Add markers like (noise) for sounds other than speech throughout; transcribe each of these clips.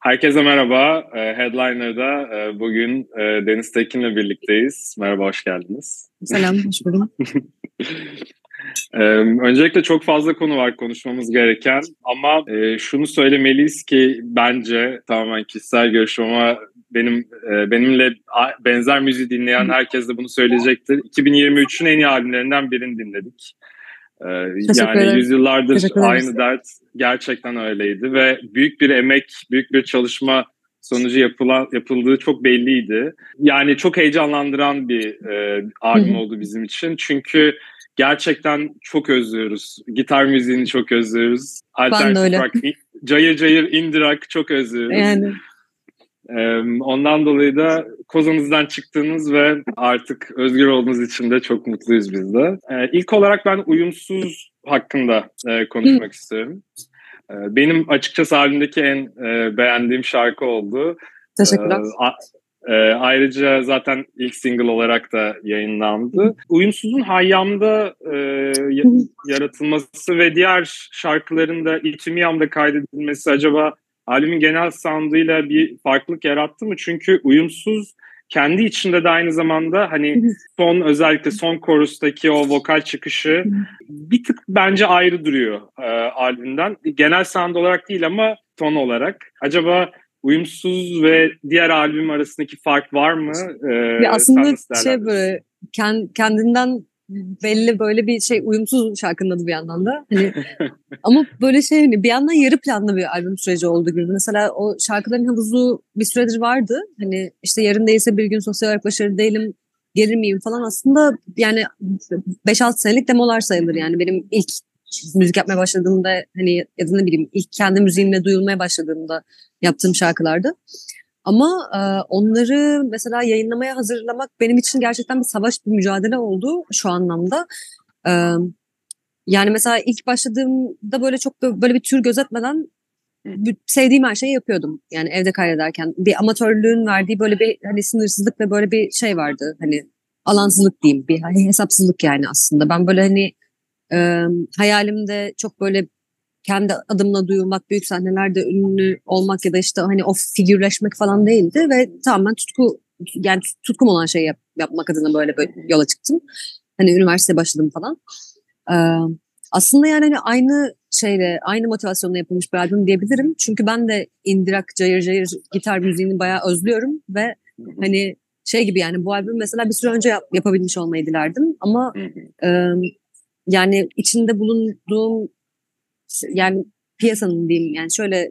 Herkese merhaba. Ee, Headliner'da e, bugün e, Deniz Tekin'le birlikteyiz. Merhaba, hoş geldiniz. Selam, hoş buldum. (laughs) Öncelikle çok fazla konu var konuşmamız gereken ama e, şunu söylemeliyiz ki bence tamamen kişisel görüşüm ama benim benimle benzer müziği dinleyen herkes de bunu söyleyecektir. 2023'ün en iyi albümlerinden birini dinledik. Yani ederim. yüzyıllardır aynı dert gerçekten öyleydi ve büyük bir emek, büyük bir çalışma sonucu yapılan yapıldığı çok belliydi. Yani çok heyecanlandıran bir e, albüm oldu bizim için. Çünkü gerçekten çok özlüyoruz. Gitar müziğini çok özlüyoruz. Alternatif rock, cayır cayır indie rock çok özlüyoruz. Yani. Ondan dolayı da kozanızdan çıktığınız ve artık özgür olduğunuz için de çok mutluyuz biz de. İlk olarak ben uyumsuz hakkında konuşmak istiyorum. Benim açıkçası albümdeki en beğendiğim şarkı oldu. Teşekkürler. E, ayrıca zaten ilk single olarak da yayınlandı. Uyumsuz'un Hayyam'da e, yaratılması ve diğer şarkıların da İçimiyam'da kaydedilmesi acaba albümün genel sound'uyla bir farklılık yarattı mı? Çünkü Uyumsuz kendi içinde de aynı zamanda hani son özellikle son korustaki o vokal çıkışı bir tık bence ayrı duruyor e, albümden. Genel sound olarak değil ama ton olarak. Acaba uyumsuz ve diğer albüm arasındaki fark var mı? Ee, ya aslında şey böyle kendinden belli böyle bir şey uyumsuz şarkının adı bir yandan da. Hani, (laughs) ama böyle şey hani bir yandan yarı planlı bir albüm süreci oldu gibi. Mesela o şarkıların havuzu bir süredir vardı. Hani işte yarın değilse bir gün sosyal olarak başarılı değilim gelir miyim falan aslında yani 5-6 senelik demolar sayılır yani benim ilk müzik yapmaya başladığımda hani ya da ne bileyim ilk kendi müziğimle duyulmaya başladığımda yaptığım şarkılardı. Ama e, onları mesela yayınlamaya hazırlamak benim için gerçekten bir savaş, bir mücadele oldu şu anlamda. E, yani mesela ilk başladığımda böyle çok böyle bir tür gözetmeden sevdiğim her şeyi yapıyordum. Yani evde kaydederken bir amatörlüğün verdiği böyle bir hani sınırsızlık ve böyle bir şey vardı. Hani alansızlık diyeyim, bir hani hesapsızlık yani aslında. Ben böyle hani e, hayalimde çok böyle kendi adımla duyulmak, büyük sahnelerde ünlü olmak ya da işte hani o figürleşmek falan değildi ve tamamen tutku yani tutkum olan şey yap, yapmak adına böyle, böyle yola çıktım. Hani üniversiteye başladım falan. Ee, aslında yani hani aynı şeyle, aynı motivasyonla yapılmış bir albüm diyebilirim. Çünkü ben de indirak, cayır cayır gitar müziğini bayağı özlüyorum ve hani şey gibi yani bu albüm mesela bir süre önce yap, yapabilmiş olmayı dilerdim ama e, yani içinde bulunduğum yani piyasanın diyeyim yani şöyle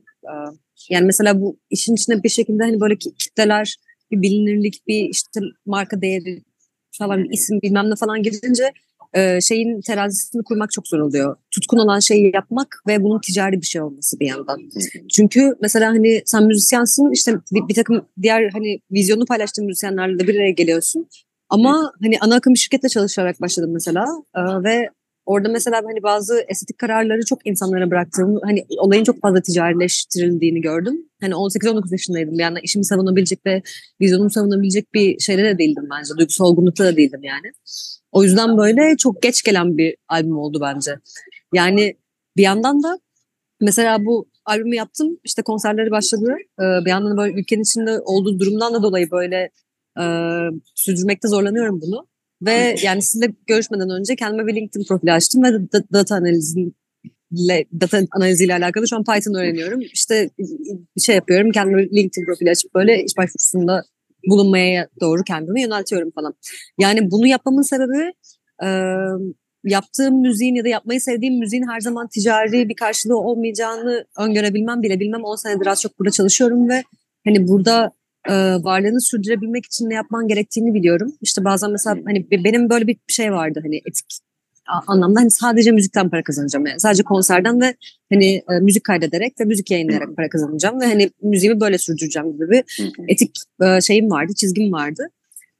yani mesela bu işin içinde bir şekilde hani böyle kitleler bir bilinirlik bir işte marka değeri falan bir isim bilmem ne falan girince şeyin terazisini kurmak çok zor oluyor. Tutkun olan şeyi yapmak ve bunun ticari bir şey olması bir yandan. Çünkü mesela hani sen müzisyensin işte bir, bir takım diğer hani vizyonu paylaştığın müzisyenlerle de bir araya geliyorsun. Ama hani ana akım şirketle çalışarak başladım mesela ve Orada mesela hani bazı estetik kararları çok insanlara bıraktığım, hani olayın çok fazla ticarileştirildiğini gördüm. Hani 18-19 yaşındaydım yandan işimi savunabilecek ve vizyonumu savunabilecek bir şeyde de değildim bence. Duygusal olgunlukta da değildim yani. O yüzden böyle çok geç gelen bir albüm oldu bence. Yani bir yandan da mesela bu albümü yaptım işte konserleri başladı. Ee, bir yandan da böyle ülkenin içinde olduğu durumdan da dolayı böyle e, sürdürmekte zorlanıyorum bunu. Ve yani sizinle görüşmeden önce kendime bir LinkedIn profili açtım ve data analiziyle data analiziyle alakalı şu an Python öğreniyorum. İşte şey yapıyorum kendime LinkedIn profili açıp böyle iş başvurusunda bulunmaya doğru kendimi yöneltiyorum falan. Yani bunu yapmamın sebebi e, yaptığım müziğin ya da yapmayı sevdiğim müziğin her zaman ticari bir karşılığı olmayacağını öngörebilmem bile bilmem 10 senedir az çok burada çalışıyorum ve hani burada e, varlığını sürdürebilmek için ne yapman gerektiğini biliyorum. İşte bazen mesela hani benim böyle bir şey vardı hani etik anlamda hani sadece müzikten para kazanacağım. Yani sadece konserden ve hani e, müzik kaydederek ve müzik yayınlayarak para kazanacağım ve hani müziğimi böyle sürdüreceğim gibi bir etik e, şeyim vardı, çizgim vardı.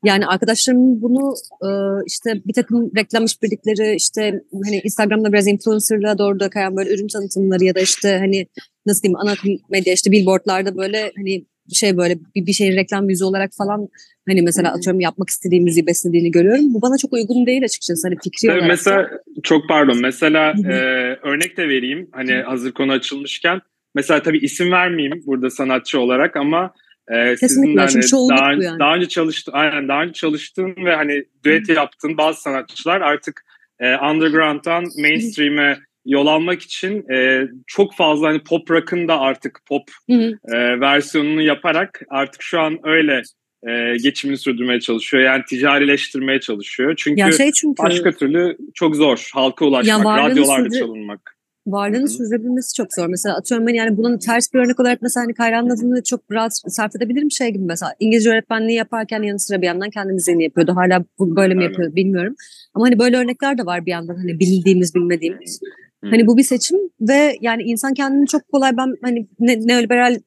Yani arkadaşlarım bunu e, işte bir takım reklam işbirlikleri işte hani Instagram'da biraz influencerlığa doğru da kayan böyle ürün tanıtımları ya da işte hani nasıl diyeyim ana medya işte billboardlarda böyle hani şey böyle bir, bir şeyin reklam yüzü olarak falan hani mesela atıyorum yapmak istediğim müziği beslediğini görüyorum. Bu bana çok uygun değil açıkçası hani fikri olarak. Mesela çok pardon mesela e, örnek de vereyim hani hazır konu açılmışken mesela tabii isim vermeyeyim burada sanatçı olarak ama e, sizin hani daha, yani. daha önce çalıştı aynen daha önce çalıştığın ve hani düet yaptığın bazı sanatçılar artık e, underground'dan mainstream'e yol almak için e, çok fazla hani pop rock'ın da artık pop e, versiyonunu yaparak artık şu an öyle e, geçimini sürdürmeye çalışıyor. Yani ticarileştirmeye çalışıyor. Çünkü, ya şey çünkü başka türlü çok zor halka ulaşmak, radyolarda sürdü, çalınmak. Varlığını sürdürebilmesi çok zor. Mesela atıyorum ben yani bunun ters bir örnek olarak mesela hani Kayra'nın adını çok rahat sarf edebilirim şey gibi mesela İngilizce öğretmenliği yaparken yanı sıra bir yandan kendi müziğini yapıyordu. Hala bu böyle mi yapıyor bilmiyorum. Ama hani böyle örnekler de var bir yandan hani bildiğimiz bilmediğimiz. Hani bu bir seçim ve yani insan kendini çok kolay ben hani ne, neoliberal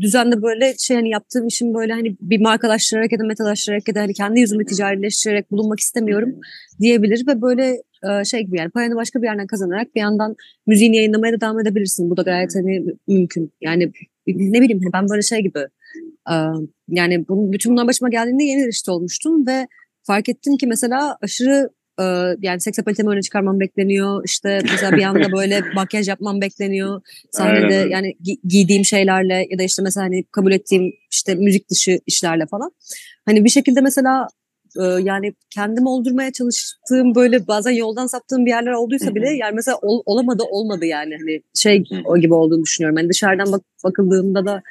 düzende böyle şey hani yaptığım işim böyle hani bir markalaştırarak ya da metalaştırarak ya da hani kendi yüzümü ticarileştirerek bulunmak istemiyorum diyebilir ve böyle şey gibi yani paranı başka bir yerden kazanarak bir yandan müziğini yayınlamaya da devam edebilirsin. Bu da gayet hani mümkün. Yani ne bileyim hani ben böyle şey gibi yani bunun, bütün bunlar başıma geldiğinde yeni erişte olmuştum ve fark ettim ki mesela aşırı yani seks apalitemi öne çıkarmam bekleniyor. İşte mesela bir anda böyle (laughs) makyaj yapmam bekleniyor. Sahnede Aynen. yani gi- giydiğim şeylerle ya da işte mesela hani kabul ettiğim işte müzik dışı işlerle falan. Hani bir şekilde mesela yani kendim oldurmaya çalıştığım böyle bazen yoldan saptığım bir yerler olduysa bile yani mesela ol, olamadı olmadı yani hani şey o gibi olduğunu düşünüyorum. Hani dışarıdan bak, bakıldığında da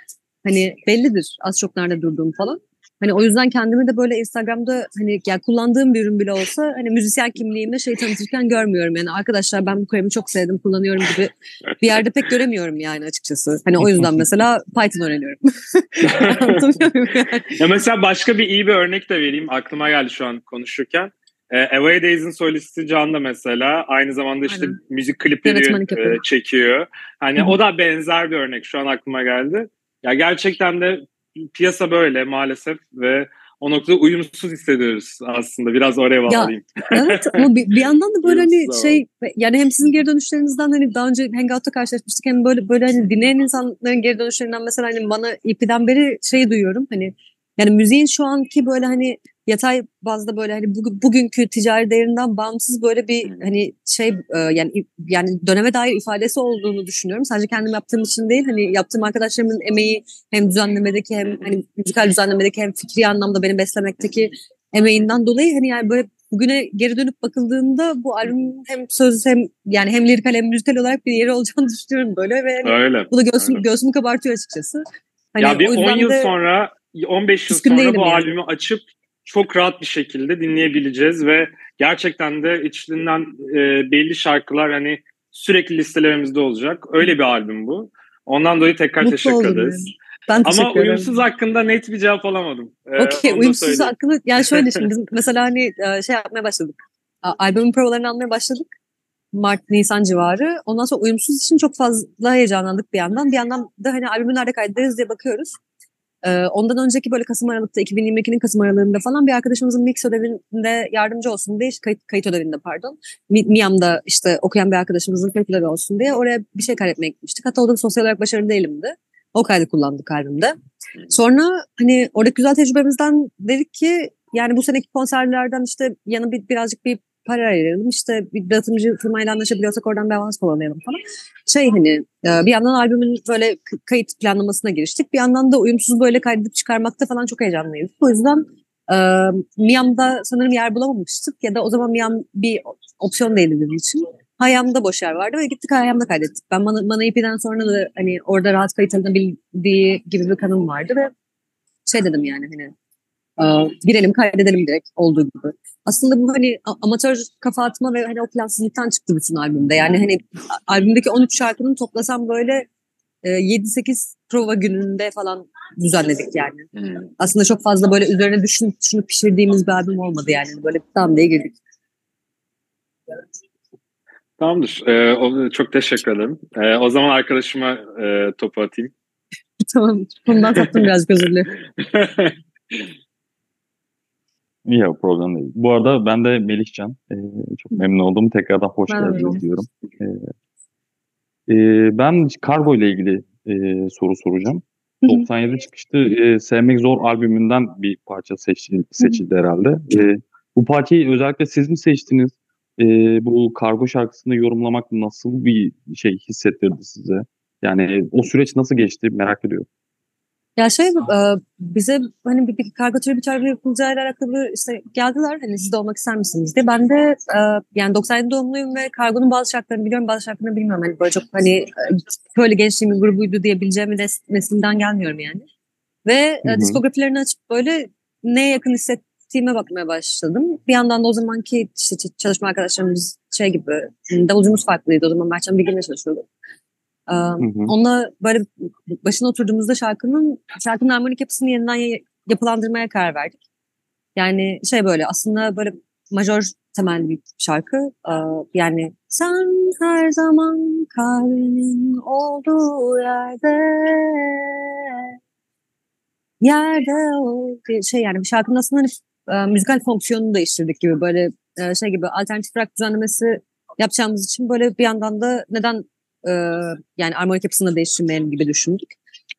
hani bellidir az çok nerede durduğum falan. Hani o yüzden kendimi de böyle Instagram'da hani yani kullandığım bir ürün bile olsa hani müzisyen kimliğimle şey tanıtırken görmüyorum. Yani arkadaşlar ben bu kremi çok sevdim kullanıyorum gibi (laughs) bir yerde pek göremiyorum yani açıkçası. Hani o yüzden mesela Python öğreniyorum. (laughs) (laughs) yani. Ya mesela başka bir iyi bir örnek de vereyim. Aklıma geldi şu an konuşurken. E, Away Days'in solisti Can da mesela aynı zamanda işte Aynen. müzik klipleri e, çekiyor. Hani Hı-hı. o da benzer bir örnek şu an aklıma geldi. Ya gerçekten de piyasa böyle maalesef ve o noktada uyumsuz hissediyoruz aslında. Biraz oraya bağlayayım. Ya, evet ama bir, bir yandan da böyle (laughs) hani şey yani hem sizin geri dönüşlerinizden hani daha önce Hangout'ta karşılaşmıştık hem böyle böyle hani dinleyen insanların geri dönüşlerinden mesela hani bana IP'den beri şey duyuyorum hani yani müziğin şu anki böyle hani yatay bazda böyle hani bugün, bugünkü ticari değerinden bağımsız böyle bir hani şey e, yani yani döneme dair ifadesi olduğunu düşünüyorum. Sadece kendim yaptığım için değil hani yaptığım arkadaşlarımın emeği hem düzenlemedeki hem hani müzikal düzenlemedeki hem fikri anlamda beni beslemekteki emeğinden dolayı hani yani böyle bugüne geri dönüp bakıldığında bu albüm hem söz hem yani hem lirikal hem müzikal olarak bir yeri olacağını (laughs) düşünüyorum böyle ve hani öyle, bu da göğsüm, öyle. göğsümü kabartıyor açıkçası. Hani ya bir 10 yıl sonra 15 yıl sonra bu yani. albümü açıp çok rahat bir şekilde dinleyebileceğiz ve gerçekten de içinden e, belli şarkılar hani sürekli listelerimizde olacak. Öyle bir albüm bu. Ondan dolayı tekrar Mutlu teşekkür ederiz. Ben Ama uyumsuz hakkında net bir cevap alamadım. Ee, Okey uyumsuz hakkında yani (laughs) şöyle şimdi biz mesela hani e, şey yapmaya başladık. Albümün provalarını almaya başladık. Mart, Nisan civarı. Ondan sonra uyumsuz için çok fazla heyecanlandık bir yandan. Bir yandan da hani albümü nerede kaydederiz diye bakıyoruz. Ee, ondan önceki böyle Kasım Aralık'ta 2022'nin Kasım Aralık'ında falan bir arkadaşımızın mix ödevinde yardımcı olsun diye kayıt, kayıt ödevinde pardon. MİAM'da işte okuyan bir arkadaşımızın kayıt ödevi olsun diye oraya bir şey kaydetmeye gitmiştik. Hatta o da sosyal olarak başarılı değilimdi. O kaydı kullandık albümde. Sonra hani oradaki güzel tecrübemizden dedik ki yani bu seneki konserlerden işte yanı bir, birazcık bir para ayıralım. İşte bir dağıtımcı firmayla anlaşabiliyorsak oradan bir avans kullanalım falan. Şey hani e, bir yandan albümün böyle kayıt planlamasına giriştik. Bir yandan da uyumsuz böyle kaydedip çıkarmakta falan çok heyecanlıyız. O yüzden e, Miam'da sanırım yer bulamamıştık ya da o zaman Miam bir opsiyon değildi bizim için. Hayam'da boş yer vardı ve gittik Hayam'da kaydettik. Ben bana, bana IP'den sonra da hani orada rahat kayıt alınabildiği gibi bir kanım vardı ve şey dedim yani hani girelim kaydedelim direkt olduğu gibi. Aslında bu hani amatör kafa atma ve hani o plansızlıktan çıktı bütün albümde. Yani hani albümdeki 13 şarkının toplasam böyle 7-8 prova gününde falan düzenledik yani. Hmm. Aslında çok fazla böyle üzerine düşün, düşünüp pişirdiğimiz bir albüm olmadı yani. Böyle tam diye girdik. Tamamdır. Ee, çok teşekkür ederim. Ee, o zaman arkadaşıma e, topu atayım. (laughs) tamam. Bundan tattım biraz özür dilerim. (laughs) Yok problem değil. Bu arada ben de Melihcan. Ee, çok memnun oldum. Tekrardan hoş ben geldiniz diyorum. E, ben kargo ile ilgili e, soru soracağım. 97 çıkıştı e, Sevmek Zor albümünden bir parça seçildi, seçildi herhalde. E, bu parçayı özellikle siz mi seçtiniz? E, bu kargo şarkısını yorumlamak nasıl bir şey hissettirdi size? Yani o süreç nasıl geçti merak ediyorum. Ya şey bize hani bir, bir tribütör bir yapılacağıyla alakalı işte geldiler hani siz de olmak ister misiniz diye. Ben de yani 97 doğumluyum ve kargonun bazı şartlarını biliyorum bazı şartlarını bilmiyorum. Hani böyle çok hani böyle gençliğimin grubuydu diyebileceğim bir nesilden gelmiyorum yani. Ve hı hı. diskografilerini açıp böyle neye yakın hissettiğime bakmaya başladım. Bir yandan da o zamanki işte çalışma arkadaşlarımız şey gibi davulcumuz farklıydı o zaman Mertcan Bilgin'le çalışıyorduk. Hı hı. Onunla böyle başına oturduğumuzda şarkının şarkının harmonik yapısını yeniden yapılandırmaya karar verdik. Yani şey böyle aslında böyle majör temelli bir şarkı. Yani sen her zaman kalbinin olduğu yerde yerde o şey yani bir şarkının aslında hani, müzikal fonksiyonunu değiştirdik gibi böyle şey gibi alternatif rock düzenlemesi yapacağımız için böyle bir yandan da neden e, yani armonik yapısını değiştirmeyelim gibi düşündük.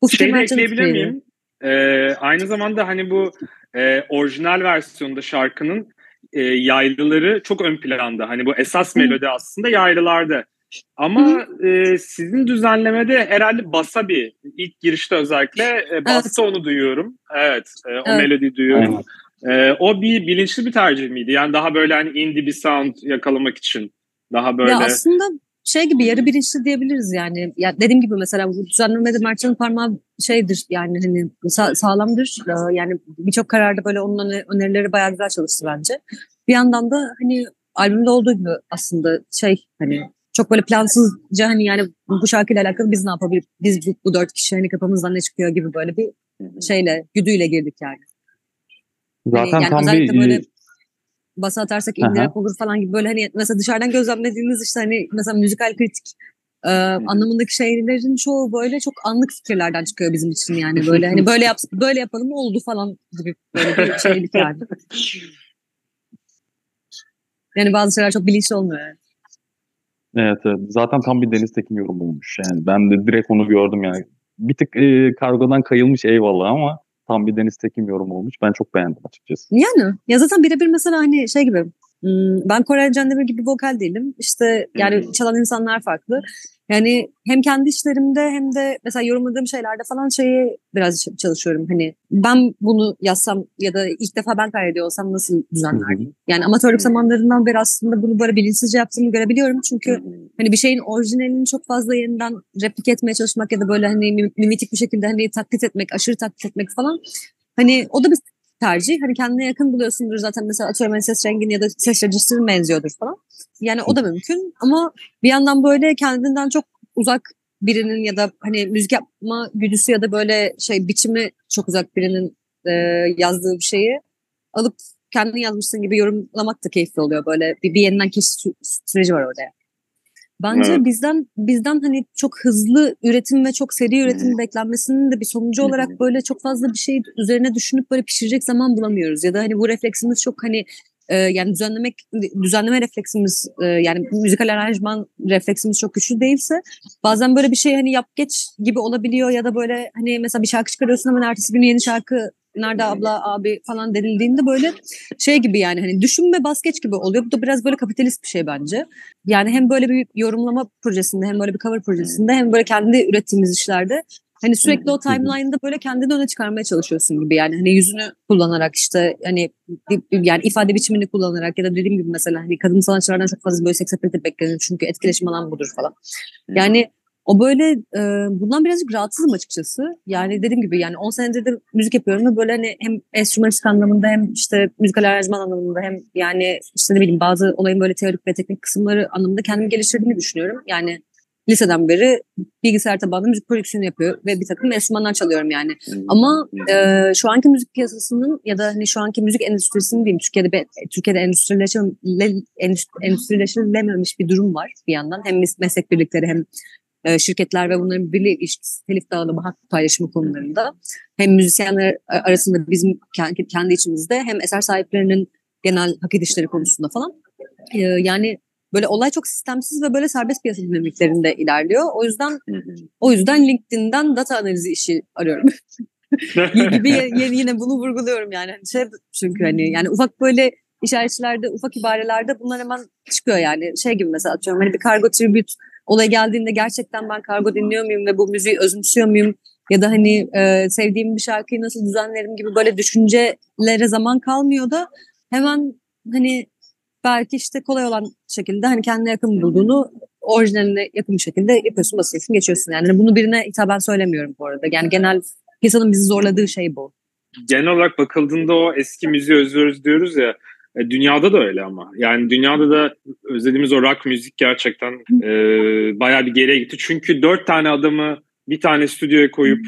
Bu şey de ekleyebilir miyim? Ee, aynı zamanda hani bu e, orijinal versiyonda şarkının e, yaylıları çok ön planda. Hani bu esas melodi aslında yaylılarda. Ama e, sizin düzenlemede herhalde basa bir ilk girişte özellikle e, basta evet. onu duyuyorum. Evet, e, o evet. melodi duyuyorum. E, o bir bilinçli bir tercih miydi? Yani daha böyle hani indie bir sound yakalamak için daha böyle. Ya aslında şey gibi yarı bilinçli diyebiliriz yani. Ya dediğim gibi mesela bu düzenlemede Mertcan'ın parmağı şeydir yani hani sa- sağlamdır. Ee, yani birçok kararda böyle onun önerileri bayağı güzel çalıştı bence. Bir yandan da hani albümde olduğu gibi aslında şey hani çok böyle plansızca hani yani bu şarkıyla alakalı biz ne yapabiliriz? Biz bu, bu dört kişi hani kafamızdan ne çıkıyor gibi böyle bir şeyle, güdüyle girdik yani. Zaten hani yani tam bir böyle basa atarsak indirek olur falan gibi böyle hani mesela dışarıdan gözlemlediğiniz işte hani mesela müzikal kritik e, anlamındaki şeylerin çoğu böyle çok anlık fikirlerden çıkıyor bizim için yani böyle hani böyle yap (laughs) böyle yapalım oldu falan gibi böyle bir şeylik yani. Yani bazı şeyler çok bilinçli olmuyor yani. Evet, evet. Zaten tam bir Deniz Tekin yorumu olmuş. Yani ben de direkt onu gördüm yani. Bir tık e, kargodan kayılmış eyvallah ama tam bir Deniz Tekin yorumu olmuş. Ben çok beğendim açıkçası. Yani ya zaten birebir mesela hani şey gibi ben Kore Candemir gibi vokal değilim. İşte yani çalan insanlar farklı. Yani hem kendi işlerimde hem de mesela yorumladığım şeylerde falan şeyi biraz çalışıyorum. Hani ben bunu yazsam ya da ilk defa ben kaydediyor olsam nasıl düzenlerdim? Yani amatörlük zamanlarından beri aslında bunu böyle bilinçsizce yaptığımı görebiliyorum. Çünkü hani bir şeyin orijinalini çok fazla yeniden replik etmeye çalışmak ya da böyle hani mimitik bir şekilde hani taklit etmek, aşırı taklit etmek falan. Hani o da bir tercih. Hani kendine yakın buluyorsundur zaten mesela atıyorum hani ses rengin ya da ses register'ın benziyordur falan. Yani o da mümkün ama bir yandan böyle kendinden çok uzak birinin ya da hani müzik yapma güdüsü ya da böyle şey biçimi çok uzak birinin e, yazdığı bir şeyi alıp kendin yazmışsın gibi yorumlamak da keyifli oluyor böyle bir, bir yeniden keşif süreci var orada. Bence evet. bizden bizden hani çok hızlı üretim ve çok seri üretim hmm. beklenmesinin de bir sonucu olarak böyle çok fazla bir şey üzerine düşünüp böyle pişirecek zaman bulamıyoruz. Ya da hani bu refleksimiz çok hani e, yani düzenlemek düzenleme refleksimiz e, yani müzikal aranjman refleksimiz çok güçlü değilse bazen böyle bir şey hani yap geç gibi olabiliyor ya da böyle hani mesela bir şarkı çıkarıyorsun hemen ertesi gün yeni şarkı nerede abla abi falan denildiğinde böyle şey gibi yani hani düşünme baskeç gibi oluyor. Bu da biraz böyle kapitalist bir şey bence. Yani hem böyle bir yorumlama projesinde hem böyle bir cover projesinde hem böyle kendi ürettiğimiz işlerde Hani sürekli o timeline'da böyle kendini öne çıkarmaya çalışıyorsun gibi yani. Hani yüzünü kullanarak işte hani yani ifade biçimini kullanarak ya da dediğim gibi mesela hani kadın sanatçılardan çok fazla böyle seks beklenir çünkü etkileşim alan budur falan. Yani o böyle e, bundan birazcık rahatsızım açıkçası. Yani dediğim gibi yani 10 senedir de müzik yapıyorum ve böyle hani hem enstrümanistik anlamında hem işte müzikal aranjman anlamında hem yani işte ne bileyim bazı olayın böyle teorik ve teknik kısımları anlamında kendimi geliştirdiğimi düşünüyorum. Yani liseden beri bilgisayar tabanlı müzik prodüksiyonu yapıyor ve bir takım enstrümanlar çalıyorum yani. Ama e, şu anki müzik piyasasının ya da hani şu anki müzik endüstrisinin diyeyim Türkiye'de Türkiye'de endüstrileştirilememiş bir durum var bir yandan. Hem meslek birlikleri hem e, şirketler ve bunların birliği ilişkisi, telif dağılımı, hak paylaşımı konularında hem müzisyenler arasında bizim kendi, kendi içimizde hem eser sahiplerinin genel hak edişleri konusunda falan. E, yani böyle olay çok sistemsiz ve böyle serbest piyasa dinamiklerinde ilerliyor. O yüzden o yüzden LinkedIn'den data analizi işi arıyorum. (laughs) gibi yine, bunu vurguluyorum yani. Hani şey çünkü hani yani ufak böyle işaretlerde, ufak ibarelerde bunlar hemen çıkıyor yani. Şey gibi mesela atıyorum hani bir kargo tribute olay geldiğinde gerçekten ben kargo dinliyor muyum ve bu müziği özümsüyor muyum? Ya da hani e, sevdiğim bir şarkıyı nasıl düzenlerim gibi böyle düşüncelere zaman kalmıyor da hemen hani belki işte kolay olan şekilde hani kendine yakın bulduğunu orijinaline yakın bir şekilde yapıyorsun, basıyorsun, geçiyorsun. Yani bunu birine hitaben söylemiyorum bu arada. Yani genel piyasanın bizi zorladığı şey bu. Genel olarak bakıldığında o eski müziği özlüyoruz diyoruz ya. E, dünyada da öyle ama. Yani dünyada da özlediğimiz o rock müzik gerçekten e, bayağı bir geriye gitti. Çünkü dört tane adamı bir tane stüdyoya koyup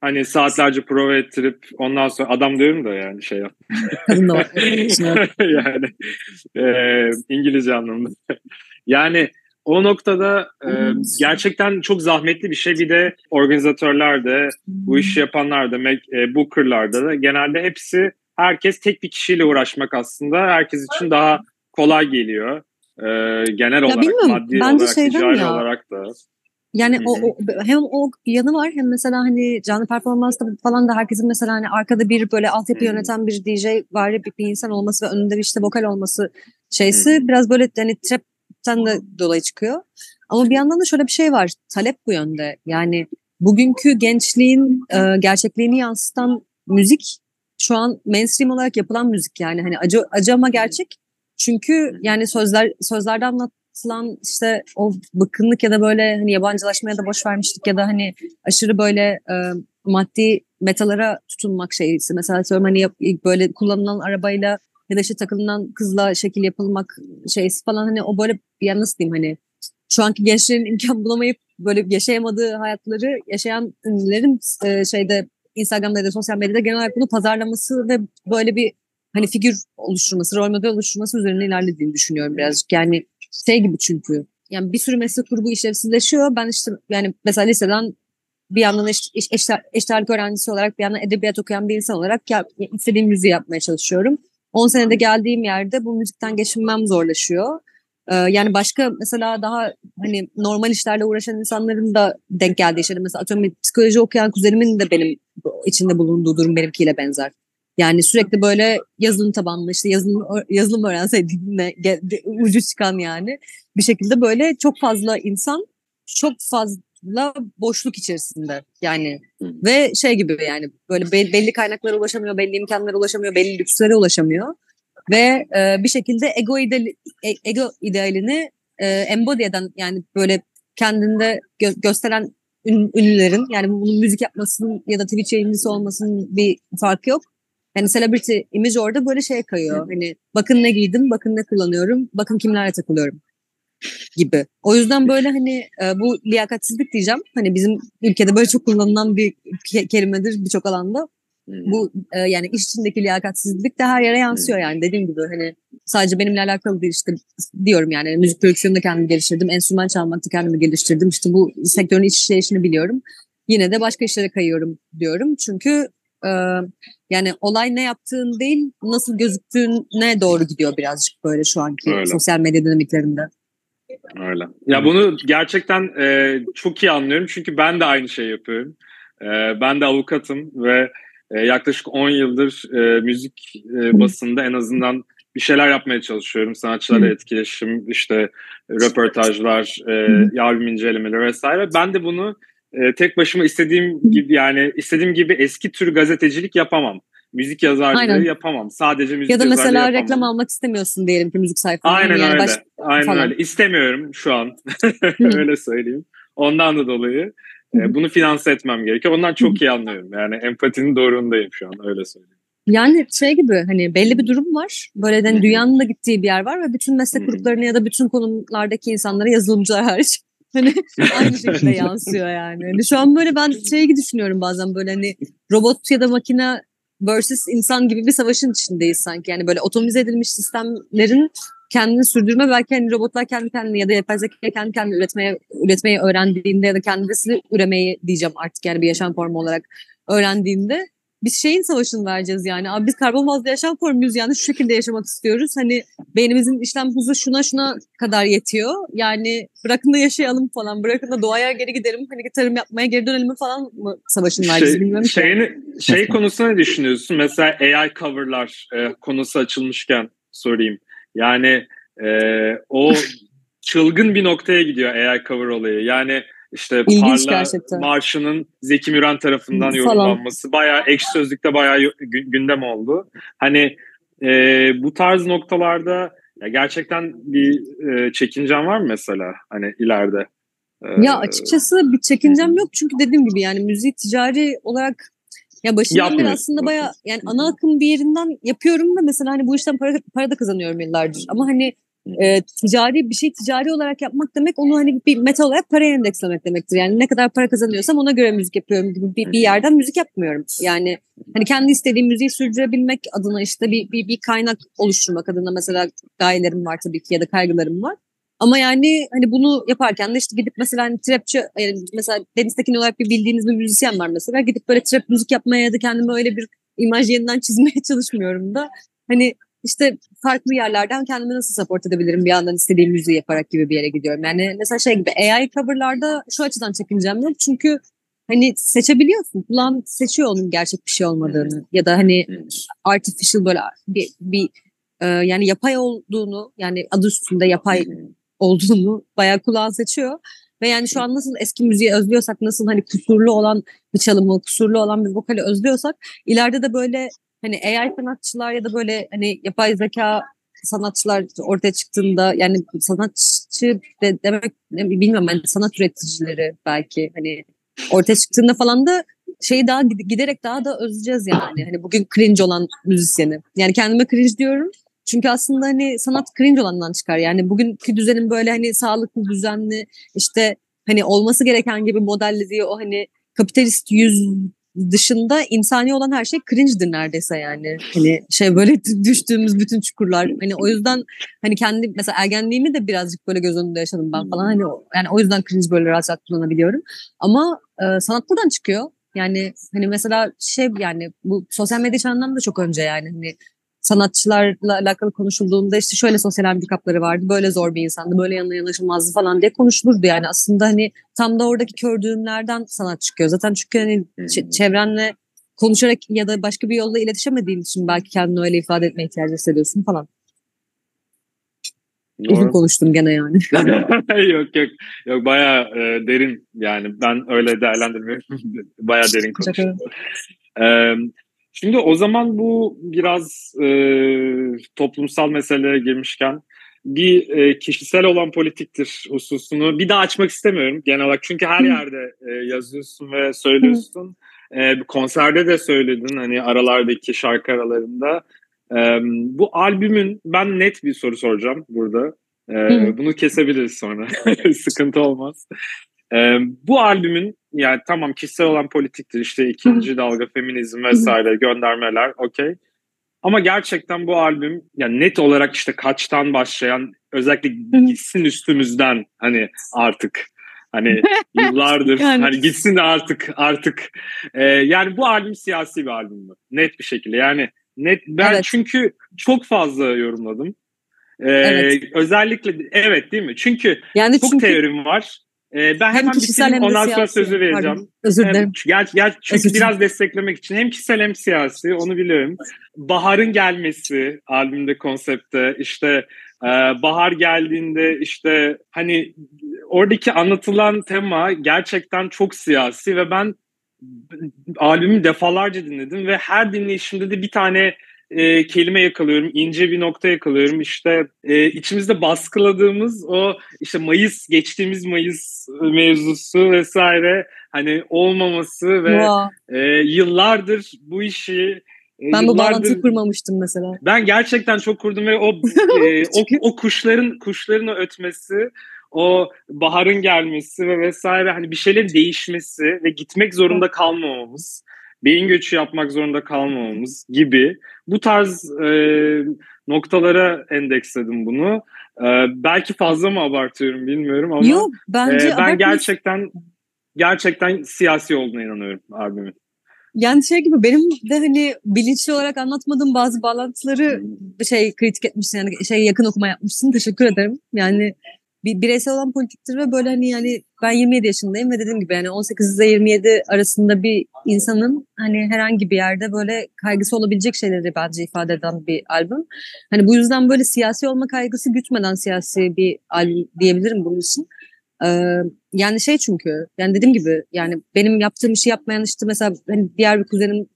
hani saatlerce prova ettirip ondan sonra adam diyorum da yani şey yap. (laughs) yani e, İngilizce anlamında. yani o noktada e, gerçekten çok zahmetli bir şey. Bir de organizatörler de, bu işi yapanlar da, e, bookerlar da genelde hepsi herkes tek bir kişiyle uğraşmak aslında herkes için daha kolay geliyor. E, genel ya olarak, maddi olarak, ticari ya. olarak da. Yani o, o hem o yanı var hem mesela hani canlı performansta falan da herkesin mesela hani arkada bir böyle altyapı yöneten bir DJ var bir, bir insan olması ve önünde bir işte vokal olması şeysi biraz böyle hani trapten de dolayı çıkıyor. Ama bir yandan da şöyle bir şey var. Talep bu yönde. Yani bugünkü gençliğin e, gerçekliğini yansıtan müzik şu an mainstream olarak yapılan müzik yani hani acı acı ama gerçek. Çünkü yani sözler sözlerde anlat anlatılan işte o bıkkınlık ya da böyle hani yabancılaşmaya da boş vermiştik ya da hani aşırı böyle e, maddi metalara tutunmak şeysi. Mesela söylüyorum hani böyle kullanılan arabayla ya da işte takılınan kızla şekil yapılmak şeysi falan hani o böyle ya nasıl diyeyim hani şu anki gençlerin (laughs) imkan bulamayıp böyle yaşayamadığı hayatları yaşayan ünlülerin e, şeyde Instagram'da ya da sosyal medyada genel olarak bunu pazarlaması ve böyle bir hani figür oluşturması, rol model oluşturması üzerine ilerlediğini düşünüyorum birazcık. Yani şey gibi çünkü yani bir sürü meslek grubu işlevsizleşiyor. Ben işte yani mesela liseden bir yandan eş, eş, eş, eşitlik öğrencisi olarak bir yandan edebiyat okuyan bir insan olarak ya, istediğim müziği yapmaya çalışıyorum. 10 senede geldiğim yerde bu müzikten geçinmem zorlaşıyor. Ee, yani başka mesela daha hani normal işlerle uğraşan insanların da denk geldiği şeyler. Mesela atıyorum psikoloji okuyan kuzenimin de benim içinde bulunduğu durum benimkiyle benzer. Yani sürekli böyle yazılım tabanlı işte yazılım, yazılım öğrenseydiğine ucu çıkan yani bir şekilde böyle çok fazla insan çok fazla boşluk içerisinde yani ve şey gibi yani böyle belli kaynaklara ulaşamıyor, belli imkanlara ulaşamıyor, belli lükslere ulaşamıyor ve e, bir şekilde ego ideal, e, ego idealini e, embody eden yani böyle kendinde gö- gösteren ün, ünlülerin yani bunun müzik yapmasının ya da Twitch yayıncısı olmasının bir farkı yok. Yani celebrity image orada böyle şeye kayıyor. Hani bakın ne giydim, bakın ne kullanıyorum, bakın kimlerle takılıyorum gibi. O yüzden böyle hani e, bu liyakatsizlik diyeceğim. Hani bizim ülkede böyle çok kullanılan bir kelimedir birçok alanda. Bu e, yani iş içindeki liyakatsizlik de her yere yansıyor yani dediğim gibi hani sadece benimle alakalı değil işte diyorum yani müzik prodüksiyonunda kendimi geliştirdim, enstrüman çalmakta kendimi geliştirdim. İşte bu sektörün iç işleyişini biliyorum. Yine de başka işlere kayıyorum diyorum. Çünkü e, yani olay ne yaptığın değil nasıl gözüktüğüne doğru gidiyor birazcık böyle şu anki Öyle. sosyal medya dinamiklerinde. Öyle. Ya bunu gerçekten e, çok iyi anlıyorum çünkü ben de aynı şey yapıyorum. E, ben de avukatım ve e, yaklaşık 10 yıldır e, müzik e, basında en azından bir şeyler yapmaya çalışıyorum. Sanatçılarla etkileşim, işte röportajlar, e, albüm incelemeleri vesaire. Ben de bunu e, tek başıma istediğim gibi yani istediğim gibi eski tür gazetecilik yapamam. Müzik yazarlığı Aynen. yapamam. Sadece müzik Ya da mesela yapamam. reklam almak istemiyorsun diyelim ki müzik sayfasında. Aynen yani öyle. Baş... Aynen falan. öyle. İstemiyorum şu an. (laughs) öyle söyleyeyim. Ondan da dolayı e, bunu finanse etmem gerekiyor. Ondan çok iyi anlıyorum. Yani empatinin doğrundayım şu an öyle söyleyeyim. Yani şey gibi hani belli bir durum var. Böyle hani dünyanın da gittiği bir yer var ve bütün meslek gruplarını ya da bütün konumlardaki insanlara yazılımcılar hariç (laughs) Hani aynı şekilde yansıyor yani. Hani şu an böyle ben şey düşünüyorum bazen böyle hani robot ya da makine versus insan gibi bir savaşın içindeyiz sanki. Yani böyle otomize edilmiş sistemlerin kendini sürdürme belki hani robotlar kendi kendine ya da yapay zeka kendi kendine üretmeye üretmeyi öğrendiğinde ya da kendisini üremeyi diyeceğim artık yani bir yaşam formu olarak öğrendiğinde biz şeyin savaşını vereceğiz yani. Abi biz karbon bazlı yaşam formuyuz yani şu şekilde yaşamak istiyoruz. Hani beynimizin işlem hızı şuna şuna kadar yetiyor. Yani bırakın da yaşayalım falan. Bırakın da doğaya geri gidelim. Hani tarım yapmaya geri dönelim falan mı savaşın vereceğiz şey, bilmiyorum. Şeyini, şey konusunda ne düşünüyorsun? Mesela AI coverlar e, konusu açılmışken sorayım. Yani e, o çılgın bir noktaya gidiyor AI cover olayı. Yani işte İlginç Parla gerçekten. Marşı'nın Zeki Müren tarafından yorumlanması bayağı ekşi sözlükte bayağı gündem oldu. Hani e, bu tarz noktalarda ya gerçekten bir e, çekincen var mı mesela hani ileride? E, Ya açıkçası bir çekincem yok çünkü dediğim gibi yani müziği ticari olarak ya başından beri aslında baya yani ana akım bir yerinden yapıyorum ve mesela hani bu işten para, para da kazanıyorum yıllardır. Ama hani e, ticari bir şey ticari olarak yapmak demek onu hani bir meta olarak paraya endekslemek demektir. Yani ne kadar para kazanıyorsam ona göre müzik yapıyorum gibi bir, bir yerden müzik yapmıyorum. Yani hani kendi istediğim müziği sürdürebilmek adına işte bir, bir, bir kaynak oluşturmak adına mesela gayelerim var tabii ki ya da kaygılarım var. Ama yani hani bunu yaparken de işte gidip mesela hani trapçı yani mesela Deniz Tekin olarak bir bildiğiniz bir müzisyen var mesela. Gidip böyle trap müzik yapmaya ya da kendime öyle bir imaj yeniden (laughs) çizmeye çalışmıyorum da. Hani işte farklı yerlerden kendimi nasıl support edebilirim bir yandan istediğim müziği yaparak gibi bir yere gidiyorum. Yani mesela şey gibi AI coverlarda şu açıdan çekincem yok çünkü hani seçebiliyorsun. Kulağın seçiyor onun gerçek bir şey olmadığını ya da hani artificial böyle bir, bir e, yani yapay olduğunu yani adı üstünde yapay olduğunu bayağı kulağın seçiyor. Ve yani şu an nasıl eski müziği özlüyorsak, nasıl hani kusurlu olan bir çalımı, kusurlu olan bir vokali özlüyorsak, ileride de böyle hani AI sanatçılar ya da böyle hani yapay zeka sanatçılar ortaya çıktığında yani sanatçı de demek bilmiyorum yani sanat üreticileri belki hani ortaya çıktığında falan da şeyi daha gid- giderek daha da özleyeceğiz yani. Hani bugün cringe olan müzisyeni. Yani kendime cringe diyorum. Çünkü aslında hani sanat cringe olandan çıkar. Yani bugünkü düzenin böyle hani sağlıklı, düzenli işte hani olması gereken gibi modellediği o hani kapitalist yüz dışında insani olan her şey cringe'dir neredeyse yani. Hani şey böyle düştüğümüz bütün çukurlar. Hani o yüzden hani kendi mesela ergenliğimi de birazcık böyle göz önünde yaşadım ben falan. Hani yani o yüzden cringe böyle rahat kullanabiliyorum. Ama e, sanat buradan çıkıyor. Yani hani mesela şey yani bu sosyal medya çağından da çok önce yani hani sanatçılarla alakalı konuşulduğunda işte şöyle sosyal handikapları vardı, böyle zor bir insandı, böyle yanına yanaşılmazdı falan diye konuşulurdu yani. Aslında hani tam da oradaki kör düğümlerden sanat çıkıyor. Zaten çünkü hani ç- çevrenle konuşarak ya da başka bir yolla iletişemediğin için belki kendini öyle ifade etmeye ihtiyacı hissediyorsun falan. Uzun Doğru. konuştum gene yani. (laughs) yok yok yok bayağı e, derin yani ben öyle değerlendirmiyorum. (laughs) bayağı derin konuştum. Ee, şimdi o zaman bu biraz e, toplumsal meseleye girmişken bir e, kişisel olan politiktir hususunu bir daha açmak istemiyorum genel olarak. Çünkü her yerde e, yazıyorsun ve söylüyorsun. E, konserde de söyledin hani aralardaki şarkı aralarında. E, bu albümün ben net bir soru soracağım burada. E, bunu kesebiliriz sonra. (laughs) Sıkıntı olmaz. Ee, bu albümün yani tamam kişisel olan politiktir işte ikinci dalga feminizm vesaire göndermeler okey. Ama gerçekten bu albüm yani net olarak işte kaçtan başlayan özellikle gitsin üstümüzden hani artık hani (laughs) yıllardır Yani. hani gitsin de artık artık Ee, yani bu albüm siyasi bir albüm mü? Net bir şekilde yani net ben Evet. çünkü çok fazla yorumladım. Ee, Evet. Özellikle evet değil mi? Çünkü Yani çok çünkü teorim var. Ee, ben hem hemen bitireyim hem ondan sonra sözü vereceğim. Pardon, özür Hem- dilerim. gel, gel, çünkü Özür dilerim. biraz desteklemek için hem kişisel hem siyasi onu biliyorum. Bahar'ın gelmesi albümde konsepte işte e, bahar geldiğinde işte hani oradaki anlatılan tema gerçekten çok siyasi ve ben albümü defalarca dinledim ve her dinleyişimde de bir tane e, kelime yakalıyorum, ince bir nokta yakalıyorum. İşte e, içimizde baskıladığımız o işte Mayıs, geçtiğimiz Mayıs mevzusu vesaire hani olmaması ve Wow. e, yıllardır bu işi e, Ben bu bağlantıyı kurmamıştım mesela. ben gerçekten çok kurdum ve o (laughs) e, o, o kuşların kuşların o ötmesi, o baharın gelmesi ve vesaire hani bir şeylerin değişmesi ve gitmek zorunda kalmamamız, beyin göçü yapmak zorunda kalmamamız gibi bu tarz e, noktalara endeksledim bunu. E, belki fazla mı abartıyorum bilmiyorum ama Yok e, bence ben abartmıyorsun. gerçekten gerçekten siyasi olduğuna inanıyorum albümün. Yani şey gibi benim de hani bilinçli olarak anlatmadığım bazı bağlantıları şey kritik etmişsin yani şey yakın okuma yapmışsın teşekkür ederim. Yani bir bireysel olan politiktir ve böyle hani yani ben 27 yaşındayım ve dediğim gibi yani 18 ile 27 arasında bir insanın hani herhangi bir yerde böyle kaygısı olabilecek şeyleri bence ifade eden bir albüm. Hani bu yüzden böyle siyasi olma kaygısı gütmeden siyasi bir albüm diyebilirim bunun için. Ee, yani şey çünkü yani dediğim gibi yani benim yaptığım işi yapmayan işte mesela hani diğer bir kuzenim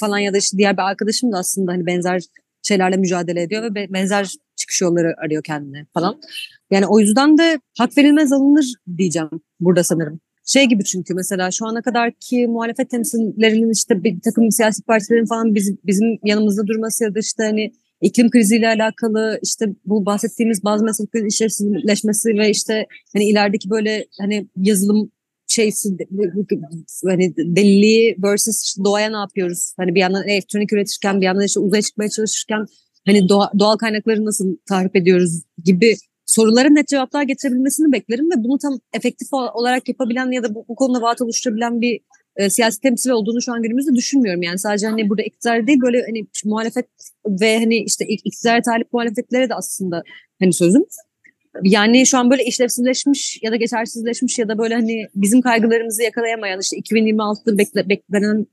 falan ya da işte diğer bir arkadaşım da aslında hani benzer şeylerle mücadele ediyor ve benzer çıkış yolları arıyor kendine falan. Yani o yüzden de hak verilmez alınır diyeceğim burada sanırım. Şey gibi çünkü mesela şu ana kadar ki muhalefet temsillerinin işte bir takım siyasi partilerin falan bizim, bizim yanımızda durması ya da işte hani iklim kriziyle alakalı işte bu bahsettiğimiz bazı mesleklerin işlevsizleşmesi ve işte hani ilerideki böyle hani yazılım şeysi hani deliliği versus doğaya ne yapıyoruz? Hani bir yandan elektronik üretirken bir yandan işte uzaya çıkmaya çalışırken hani doğa, doğal kaynakları nasıl tahrip ediyoruz gibi sorulara net cevaplar getirebilmesini beklerim ve bunu tam efektif olarak yapabilen ya da bu, bu konuda vaat oluşturabilen bir e, siyasi temsil olduğunu şu an günümüzde düşünmüyorum. Yani sadece hani burada iktidar değil böyle hani muhalefet ve hani işte iktidara talip muhalefetlere de aslında hani sözüm. Yani şu an böyle işlevsizleşmiş ya da geçersizleşmiş ya da böyle hani bizim kaygılarımızı yakalayamayan işte 2026'da bekle, beklenen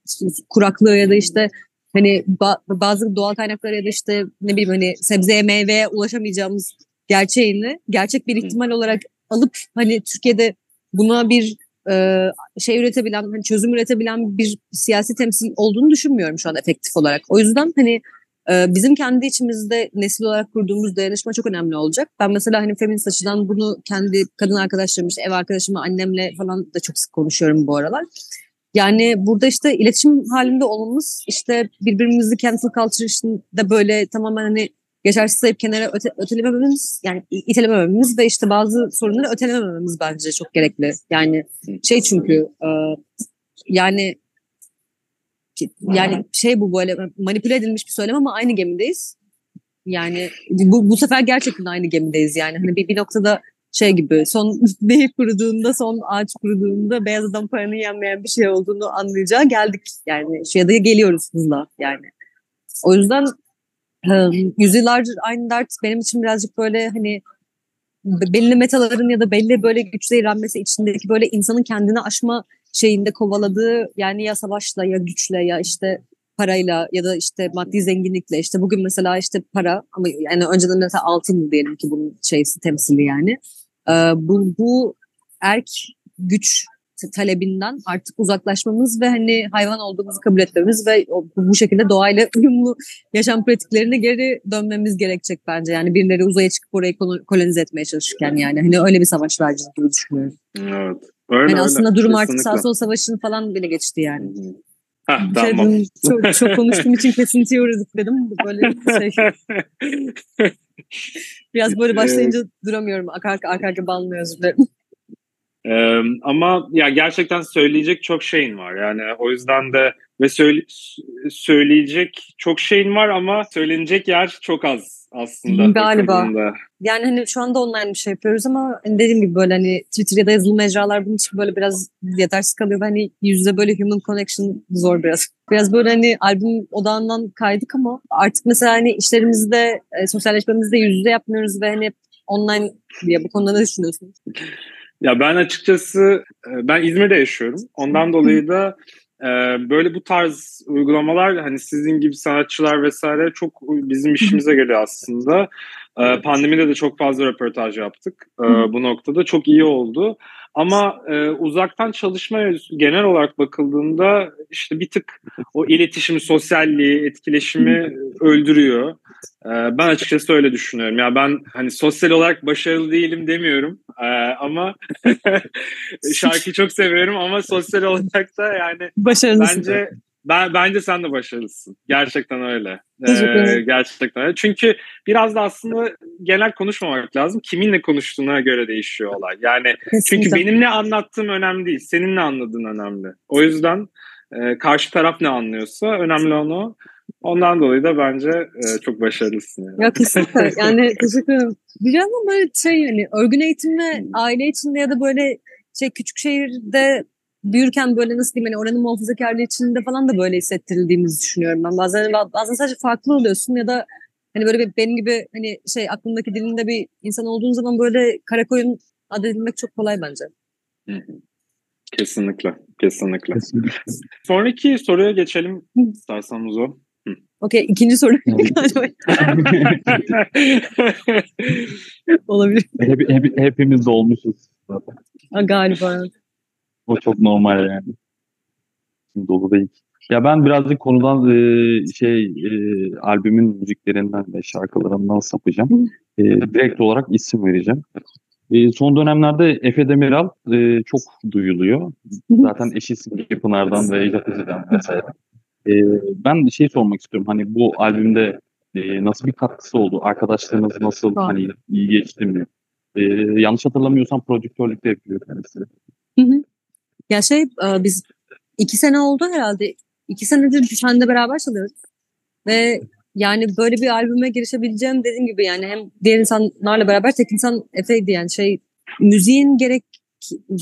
kuraklığı ya da işte hani ba- bazı doğal kaynaklara ya da işte ne bileyim hani sebzeye meyveye ulaşamayacağımız gerçeğini gerçek bir ihtimal olarak alıp hani Türkiye'de buna bir e, şey üretebilen, hani çözüm üretebilen bir siyasi temsil olduğunu düşünmüyorum şu an efektif olarak. O yüzden hani e, bizim kendi içimizde nesil olarak kurduğumuz dayanışma çok önemli olacak. Ben mesela hani feminist açıdan bunu kendi kadın arkadaşlarım, işte ev arkadaşımla, annemle falan da çok sık konuşuyorum bu aralar. Yani burada işte iletişim halinde olmamız işte birbirimizi cancel culture içinde böyle tamamen hani geçersiz sayıp kenara öte, ötelemememiz yani itelemememiz ve işte bazı sorunları ötelemememiz bence çok gerekli. Yani şey çünkü e, yani yani şey bu böyle manipüle edilmiş bir söylem ama aynı gemideyiz. Yani bu, bu sefer gerçekten aynı gemideyiz yani. Hani bir, bir noktada şey gibi son (laughs) nehir kuruduğunda son ağaç kuruduğunda beyaz adam paranı yenmeyen bir şey olduğunu anlayacağı geldik yani ya da geliyoruz hızla yani. O yüzden yüzyıllardır aynı dert benim için birazcık böyle hani belli metaların ya da belli böyle güçle irenmesi içindeki böyle insanın kendini aşma şeyinde kovaladığı yani ya savaşla ya güçle ya işte parayla ya da işte maddi zenginlikle işte bugün mesela işte para ama yani önceden mesela altın diyelim ki bunun şeysi temsili yani. Ee, bu, bu erk güç talebinden artık uzaklaşmamız ve hani hayvan olduğumuzu kabul etmemiz ve bu şekilde doğayla (laughs) uyumlu yaşam pratiklerine geri dönmemiz gerekecek bence. Yani birileri uzaya çıkıp orayı kolonize etmeye çalışırken yani hani öyle bir savaş vereceğiz gibi düşünüyorum. Evet. Öyle, yani aslında durum Kesinlikle. artık sağ sol savaşını falan bile geçti yani. Heh, tamam. Şey, çok, çok konuştuğum için kesintiye uğradık dedim. Böyle şey. (laughs) Biraz böyle başlayınca duramıyorum. Arka arka, arka, arka özür dilerim. Ee, ama ya gerçekten söyleyecek çok şeyin var. Yani o yüzden de ve söyle, söyleyecek çok şeyin var ama söylenecek yer çok az aslında. Galiba. Bakımında. Yani hani şu anda online bir şey yapıyoruz ama hani dediğim gibi böyle hani Twitter ya da yazılı mecralar bunun için böyle biraz yetersiz kalıyor. Hani yüzde böyle human connection zor biraz. Biraz böyle hani albüm odağından kaydık ama artık mesela hani işlerimizde, e, sosyalleşmemizde yüz yüze yapmıyoruz ve hani online diye bu konuda ne düşünüyorsunuz? Ya ben açıkçası e, ben İzmir'de yaşıyorum. Ondan dolayı da e, böyle bu tarz uygulamalar hani sizin gibi sanatçılar vesaire çok bizim işimize geliyor aslında. E, pandemide de çok fazla röportaj yaptık. Bu noktada çok iyi oldu. Ama e, uzaktan çalışma genel olarak bakıldığında işte bir tık o iletişimi, sosyalliği, etkileşimi öldürüyor. E, ben açıkçası öyle düşünüyorum. Ya ben hani sosyal olarak başarılı değilim demiyorum e, ama (laughs) şarkıyı çok seviyorum ama sosyal olarak da yani Başarılısın. bence ben bence sen de başarılısın. Gerçekten öyle. Ee, gerçekten öyle. Çünkü biraz da aslında genel konuşmamak lazım. Kiminle konuştuğuna göre değişiyor olay. Yani Kesinlikle. çünkü benim ne anlattığım önemli değil. Senin ne anladığın önemli. O yüzden e, karşı taraf ne anlıyorsa önemli onu. Ondan dolayı da bence e, çok başarılısın. Yani. Ya kesinlikle. (laughs) Yani teşekkür ederim. Bir yandan böyle şey hani örgün eğitimle aile içinde ya da böyle şey küçük şehirde büyürken böyle nasıl diyeyim hani oranın muhafazakarlığı içinde falan da böyle hissettirildiğimizi düşünüyorum ben. Bazen bazen sadece farklı oluyorsun ya da hani böyle bir, benim gibi hani şey aklımdaki dilinde bir insan olduğun zaman böyle Karakoyun adı edilmek çok kolay bence. Kesinlikle, kesinlikle. kesinlikle. Sonraki soruya geçelim istersen Uzo. Okey ikinci soru (laughs) (laughs) Olabilir. Hep, hep, hepimiz de olmuşuz zaten. Ha, galiba. O çok normal yani. Dolu değil. Ya ben birazcık konudan e, şey e, albümün müziklerinden ve şarkılarından sapacağım. E, direkt olarak isim vereceğim. E, son dönemlerde Efe Demiral e, çok duyuluyor. Zaten eşi Simge Pınar'dan ve Ecdat Ezi'den vesaire. E, ben bir şey sormak istiyorum. Hani bu albümde e, nasıl bir katkısı oldu? Arkadaşlarınız nasıl? Ha. Hani iyi geçti mi? E, yanlış hatırlamıyorsam prodüktörlük de yapıyor kendisi. Hı hı. Ya şey e, biz iki sene oldu herhalde. İki senedir seninle beraber çalıyoruz. Ve yani böyle bir albüme girişebileceğim dediğim gibi yani hem diğer insanlarla beraber tek insan Efe'ydi yani şey müziğin gerek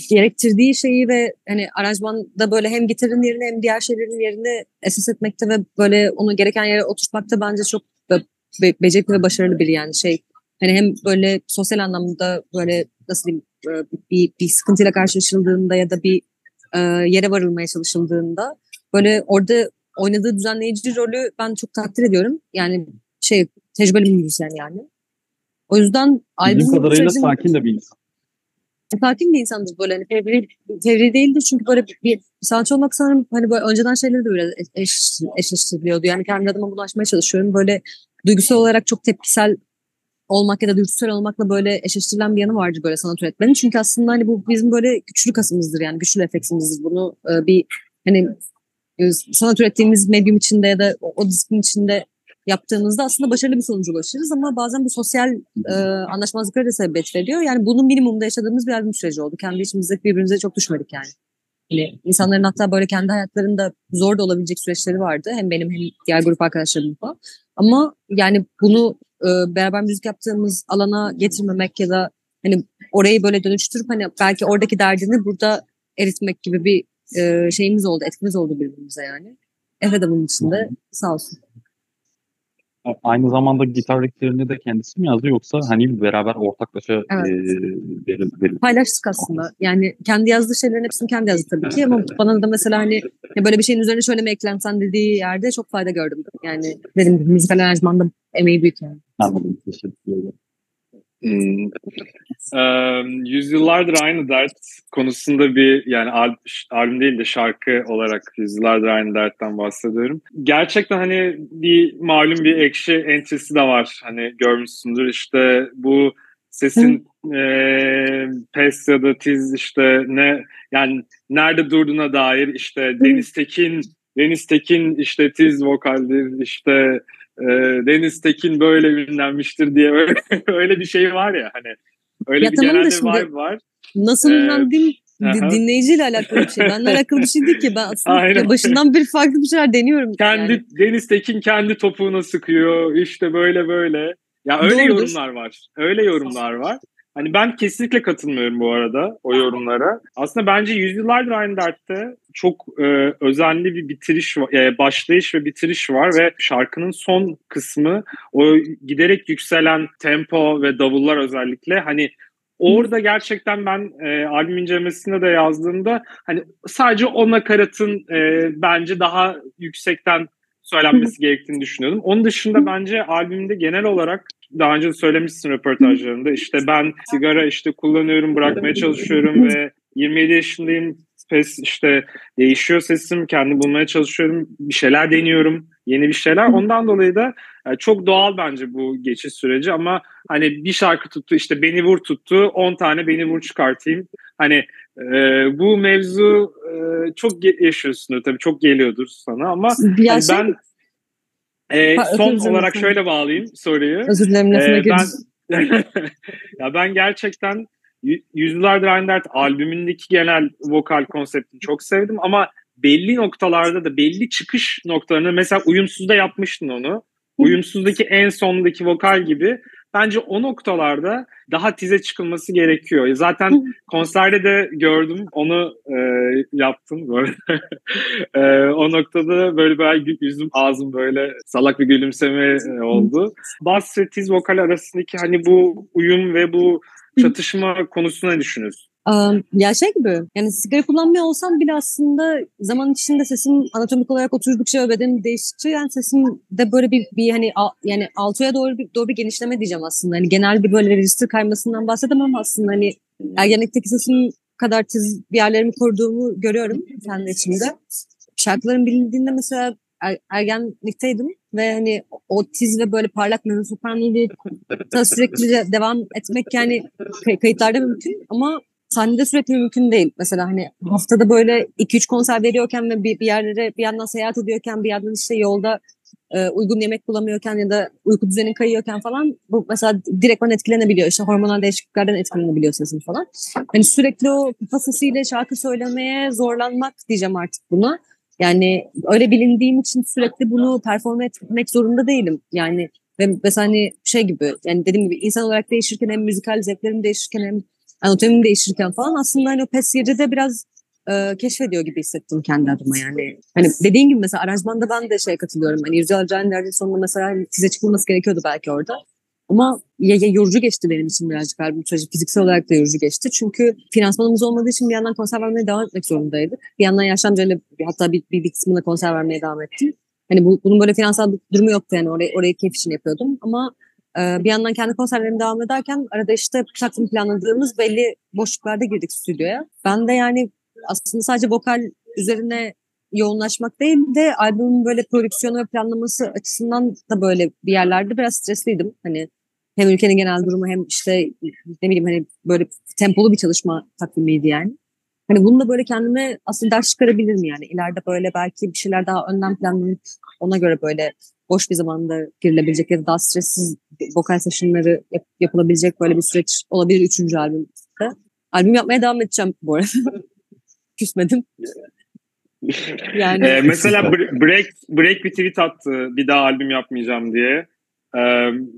gerektirdiği şeyi ve hani aranjmanda böyle hem gitarın yerine hem diğer şeylerin yerine esas etmekte ve böyle onu gereken yere oturtmakta bence çok be becerikli ve başarılı bir yani şey. Hani hem böyle sosyal anlamda böyle nasıl diyeyim bir, bir sıkıntıyla karşılaşıldığında ya da bir e, yere varılmaya çalışıldığında böyle orada oynadığı düzenleyici rolü ben çok takdir ediyorum. Yani şey tecrübeli bir müzisyen yani. O yüzden albüm kadarıyla sürecin, sakin de bir insan. Sakin bir insandır böyle. Hani fevri, fevri değildir çünkü böyle bir, sanatçı olmak sanırım hani böyle önceden şeyleri de biraz eş, eşleştiriliyordu. Yani kendi adıma bunu çalışıyorum. Böyle duygusal olarak çok tepkisel olmak ya da dürtüsel olmakla böyle eşleştirilen bir yanı vardır böyle sanat üretmenin. Çünkü aslında hani bu bizim böyle güçlü kasımızdır yani güçlü refleksimizdir. Bunu e, bir hani e, sanat ürettiğimiz medyum içinde ya da o, o disiplin içinde yaptığımızda aslında başarılı bir sonuca ulaşırız ama bazen bu sosyal e, anlaşmazlıklara da sebebiyet veriyor. Yani bunun minimumda yaşadığımız bir albüm süreci oldu. Kendi içimizdeki birbirimize çok düşmedik yani. Yani insanların hatta böyle kendi hayatlarında zor da olabilecek süreçleri vardı. Hem benim hem diğer grup arkadaşlarımın falan. Ama yani bunu e, beraber müzik yaptığımız alana getirmemek ya da hani orayı böyle dönüştürüp hani belki oradaki derdini burada eritmek gibi bir e, şeyimiz oldu, etkimiz oldu birbirimize yani. Efe de bunun içinde sağ olsun. Aynı zamanda gitar rifflerini de kendisi mi yazdı yoksa hani beraber ortaklaşa evet. e, verin, verin. Paylaştık aslında. Yani kendi yazdığı şeylerin hepsini kendi yazdı tabii ki ama bana da mesela hani böyle bir şeyin üzerine şöyle mi eklensen dediği yerde çok fayda gördüm. Yani dedim müzikal aranjmanda emeği büyük yani. Anladım. Teşekkür ederim. Hmm. Ee, yüzyıllardır aynı dert konusunda bir yani al, albüm değil de şarkı olarak yüzyıllardır aynı dertten bahsediyorum. Gerçekten hani bir malum bir ekşi entrisi de var. Hani görmüşsündür işte bu sesin e, pes ya da tiz işte ne yani nerede durduğuna dair işte Deniz Tekin Deniz Tekin işte tiz vokaldir işte e, Deniz Tekin böyle ünlenmiştir diye öyle, (laughs) öyle bir şey var ya hani öyle ya bir tamam genel bir vibe var. Nasıl ee, ünlendiğim (laughs) dinleyiciyle alakalı bir şey. Benle alakalı bir şey değil ki. Ben aslında başından bir farklı bir şeyler deniyorum. Kendi yani. Deniz Tekin kendi topuğuna sıkıyor. İşte böyle böyle. Ya öyle Doğrudur. yorumlar var. Öyle yorumlar var. Hani ben kesinlikle katılmıyorum bu arada o yorumlara. Aslında bence yüzyıllardır aynı dertte çok e, özenli bir bitiriş, e, başlayış ve bitiriş var ve şarkının son kısmı o giderek yükselen tempo ve davullar özellikle hani Orada gerçekten ben e, albüm incelemesinde de yazdığımda hani sadece o nakaratın e, bence daha yüksekten söylenmesi gerektiğini düşünüyordum. Onun dışında bence albümde genel olarak daha önce de söylemişsin röportajlarında işte ben sigara işte kullanıyorum bırakmaya çalışıyorum ve 27 yaşındayım pes işte değişiyor sesim kendi bulmaya çalışıyorum bir şeyler deniyorum yeni bir şeyler ondan dolayı da e, çok doğal bence bu geçiş süreci ama hani bir şarkı tuttu işte beni vur tuttu 10 tane beni vur çıkartayım hani e, bu mevzu e, çok yaşıyorsundur tabii çok geliyordur sana ama hani ben e, son olarak sana. şöyle bağlayayım soruyu. Özür dilerim lafına ee, ben, (laughs) ya ben gerçekten Yüzyıllardır Aynı Dert albümündeki genel vokal konseptini çok sevdim ama belli noktalarda da belli çıkış noktalarını mesela Uyumsuz'da yapmıştın onu. Uyumsuz'daki en sondaki vokal gibi bence o noktalarda daha tize çıkılması gerekiyor. Zaten konserde de gördüm onu e, yaptım böyle. (laughs) e, o noktada böyle böyle yüzüm ağzım böyle salak bir gülümseme e, oldu. Bas ve tiz vokal arasındaki hani bu uyum ve bu çatışma konusunda ne düşünüyorsun? ya şey gibi yani sigara kullanmıyor olsam bile aslında zaman içinde sesim anatomik olarak oturdukça ve bedenim değiştikçe yani sesim de böyle bir, bir hani yani altıya doğru bir, doğru bir genişleme diyeceğim aslında. Hani genel bir böyle register kaymasından bahsedemem aslında hani ergenlikteki sesim kadar tiz bir yerlerimi koruduğumu görüyorum kendi içimde. Şarkıların bilindiğinde mesela er, ergenlikteydim ve hani o tiz ve böyle parlak mezzosopranoyu sürekli devam etmek yani kayıtlarda mümkün ama sahnede sürekli mümkün değil. Mesela hani haftada böyle 2-3 konser veriyorken ve bir, bir yerlere bir yandan seyahat ediyorken bir yandan işte yolda e, uygun yemek bulamıyorken ya da uyku düzenin kayıyorken falan bu mesela direktman etkilenebiliyor. İşte hormonal değişikliklerden etkilenebiliyor sesin falan. Hani sürekli o kafa sesiyle şarkı söylemeye zorlanmak diyeceğim artık buna. Yani öyle bilindiğim için sürekli bunu perform etmek zorunda değilim. Yani ve mesela hani şey gibi yani dediğim gibi insan olarak değişirken hem müzikal zevklerim değişirken hem anatomim değişirken falan aslında hani o pes de biraz e, keşfediyor gibi hissettim kendi adıma yani. Hani dediğin gibi mesela aranjmanda ben de şey katılıyorum. Hani Yüce derdin sonunda mesela hani size çıkılması gerekiyordu belki orada. Ama ya, ya yorucu geçti benim için birazcık albüm süreci. Fiziksel olarak da yorucu geçti. Çünkü finansmanımız olmadığı için bir yandan konser vermeye devam etmek zorundaydık. Bir yandan Yaşlı amcayla hatta bir, bir, bir kısmında konser vermeye devam ettim. Hani bu, bunun böyle finansal durumu yoktu yani orayı, orayı keyif için yapıyordum. Ama ee, bir yandan kendi konserlerimi devam ederken arada işte takvim planladığımız belli boşluklarda girdik stüdyoya. Ben de yani aslında sadece vokal üzerine yoğunlaşmak değil de albümün böyle prodüksiyonu ve planlaması açısından da böyle bir yerlerde biraz stresliydim. Hani hem ülkenin genel durumu hem işte ne bileyim hani böyle tempolu bir çalışma takvimiydi yani. Hani bunu böyle kendime aslında ders çıkarabilirim yani. İleride böyle belki bir şeyler daha önden planlanıp ona göre böyle boş bir zamanda girilebilecek ya da daha stressiz vokal sessionları yap, yapılabilecek böyle bir süreç olabilir üçüncü albümde. Albüm yapmaya devam edeceğim bu arada. (laughs) Küsmedim. yani ee, mesela Break Break bir tweet attı bir daha albüm yapmayacağım diye. Ee,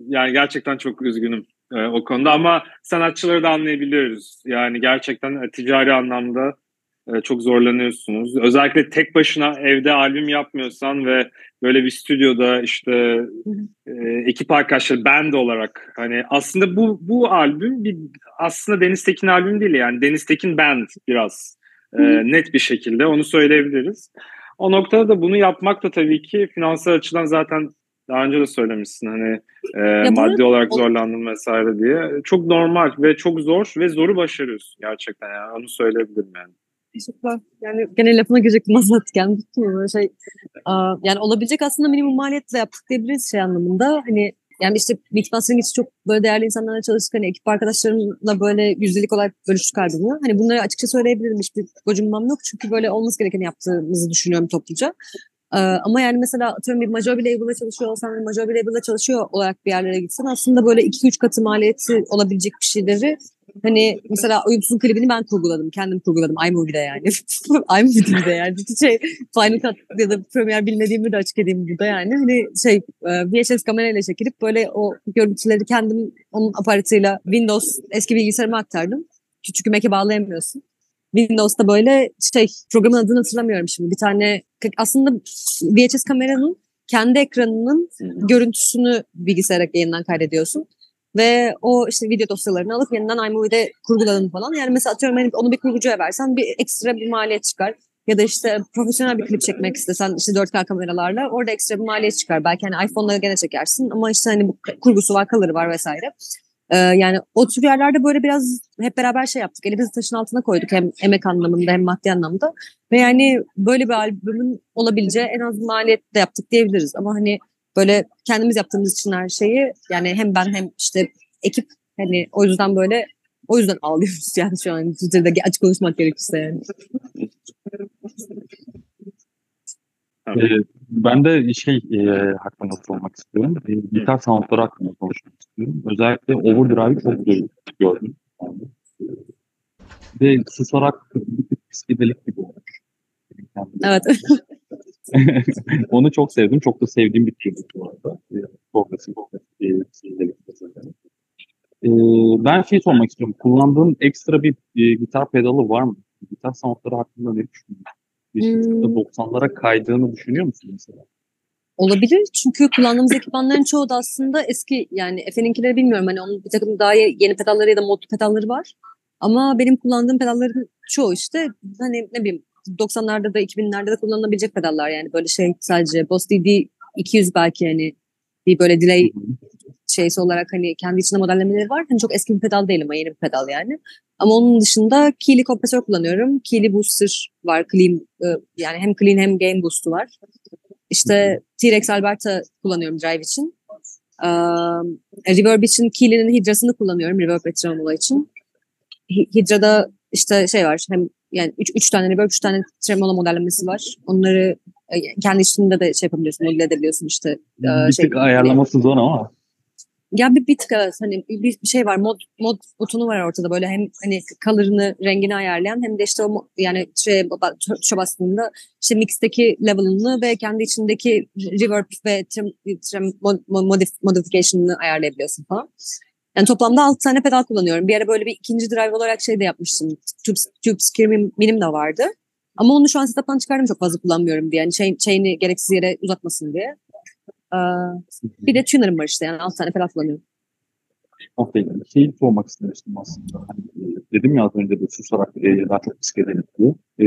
yani gerçekten çok üzgünüm e, o konuda ama sanatçıları da anlayabiliyoruz. Yani gerçekten e, ticari anlamda e, çok zorlanıyorsunuz. Özellikle tek başına evde albüm yapmıyorsan ve böyle bir stüdyoda işte e, ekip arkadaşları band olarak hani aslında bu bu albüm bir aslında Deniz Tekin albüm değil yani Deniz Tekin band biraz e, net bir şekilde onu söyleyebiliriz. O noktada da bunu yapmak da tabii ki finansal açıdan zaten daha önce de söylemişsin hani e, maddi olarak zorlandım vesaire diye. Çok normal ve çok zor ve zoru başarıyorsun gerçekten yani onu söyleyebilirim yani. Teşekkürler. Yani gene lafına girecektim azaltken. Böyle şey, yani olabilecek aslında minimum maliyetle yaptık diyebiliriz şey anlamında. Hani yani işte Beatmastering için çok böyle değerli insanlarla çalıştık. Hani ekip arkadaşlarımla böyle yüzdelik olarak bölüştük albümü. Hani bunları açıkça söyleyebilirim. Hiçbir gocunmam yok. Çünkü böyle olması gerekeni yaptığımızı düşünüyorum topluca. Ama yani mesela atıyorum bir major bir label'da çalışıyor olsan ve major bir label'da çalışıyor olarak bir yerlere gitsen aslında böyle 2-3 katı maliyeti olabilecek bir şeyleri Hani mesela Uyumsuz'un klibini ben kurguladım. Kendim kurguladım iMovie'de yani. (laughs) iMovie'de yani. Şey, Final Cut ya da Premiere bilmediğimi de açık edeyim burada yani. Hani şey VHS kamerayla çekilip böyle o görüntüleri kendim onun aparatıyla Windows eski bilgisayarıma aktardım. Bir Mac'e bağlayamıyorsun. Windows'ta böyle şey programın adını hatırlamıyorum şimdi. Bir tane aslında VHS kameranın kendi ekranının görüntüsünü bilgisayara yayından kaydediyorsun. Ve o işte video dosyalarını alıp yeniden iMovie'de kurguladım falan. Yani mesela atıyorum hani onu bir kurgucuya versen bir ekstra bir maliyet çıkar. Ya da işte profesyonel bir klip çekmek istesen işte 4K kameralarla orada ekstra bir maliyet çıkar. Belki hani iPhone'la gene çekersin ama işte hani bu kurgusu var, kalırı var vesaire. Ee, yani o tür yerlerde böyle biraz hep beraber şey yaptık. Elimizi taşın altına koyduk hem emek anlamında hem maddi anlamda. Ve yani böyle bir albümün olabileceği en az maliyet de yaptık diyebiliriz. Ama hani böyle kendimiz yaptığımız için her şeyi yani hem ben hem işte ekip hani o yüzden böyle o yüzden ağlıyoruz (laughs) yani şu an Twitter'da açık konuşmak gerekirse yani. Ee, ben de şey e, hakkında sormak istiyorum. E, gitar soundları hakkında konuşmak istiyorum. Özellikle Overdrive'ı çok gördüm. Ve susarak bir tık psikidelik gibi olmuş. Evet. (laughs) Onu çok sevdim. Çok da sevdiğim bir türdü bu arada. Progresif Ee, ben şey sormak istiyorum. Kullandığın ekstra bir e, gitar pedalı var mı? Gitar soundları hakkında ne düşünüyorsun? Hmm. 90'lara kaydığını düşünüyor musun mesela? Olabilir çünkü kullandığımız ekipmanların çoğu da aslında eski yani Efe'ninkileri bilmiyorum hani onun bir takım daha yeni pedalları ya da modlu pedalları var. Ama benim kullandığım pedalların çoğu işte hani ne bileyim 90'larda da 2000'lerde de kullanılabilecek pedallar yani böyle şey sadece Boss DD 200 belki hani bir böyle delay şeysi olarak hani kendi içinde modellemeleri var. Hani çok eski bir pedal değil ama yeni bir pedal yani. Ama onun dışında Keeley kompresör kullanıyorum. Keeley booster var. Clean, yani hem clean hem gain boost'u var. İşte T-Rex Alberta kullanıyorum drive için. Ee, reverb için Keeley'nin hidrasını kullanıyorum reverb ve tremolo için. Hidra'da işte şey var hem yani üç, üç tane reverb, üç tane tremolo modellemesi var. Onları kendi içinde de şey yapabiliyorsun, modüle edebiliyorsun işte. E, bir şey, tık ayarlaması zor ama. Ya bir, bir tık hani bir, bir şey var mod mod butonu var ortada böyle hem hani color'ını rengini ayarlayan hem de işte o yani şey tuşa bastığında işte mix'teki level'ını ve kendi içindeki reverb ve trim, trim modif, modification'ını ayarlayabiliyorsun falan. Yani toplamda 6 tane pedal kullanıyorum. Bir ara böyle bir ikinci drive olarak şey de yapmıştım. Tube, tube Scream'im benim de vardı. Ama onu şu an setup'tan çıkardım çok fazla kullanmıyorum diye. Yani chain, chain'i gereksiz yere uzatmasın diye. Ee, bir de tuner'ım var işte yani 6 tane pedal kullanıyorum. İlgili şeyi sormak istemiştim aslında. Hani, dedim ya az önce de susarak e, daha çok psikedelik diye. E,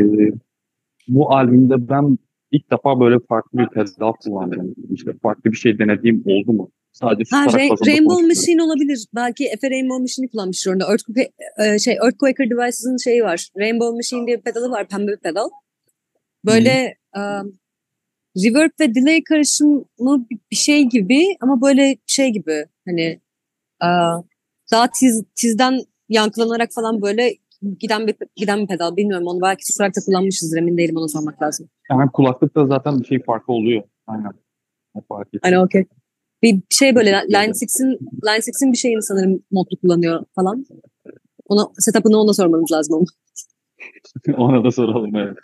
bu albümde ben ilk defa böyle farklı bir pedal kullandım. İşte farklı bir şey denediğim oldu mu? Sadece ha, Ra- Rainbow Machine olabilir. Belki Efe Rainbow Machine'i kullanmıştır orada. Earthquake, e, şey, Earthquaker Devices'ın şeyi var. Rainbow Machine diye bir pedalı var. Pembe bir pedal. Böyle um, reverb ve delay karışımı bir şey gibi ama böyle şey gibi hani uh, daha tiz, tizden yankılanarak falan böyle giden bir giden bir pedal. Bilmiyorum onu belki da kullanmışızdır emin değilim ona sormak lazım. Yani kulaklıkta zaten bir şey farkı oluyor. Aynen. Fark Aynen okey. Bir şey böyle Line 6'in Line 6'in bir şeyini sanırım modlu kullanıyor falan. Ona setup'ını ona sormanız lazım ama. (laughs) ona da soralım evet.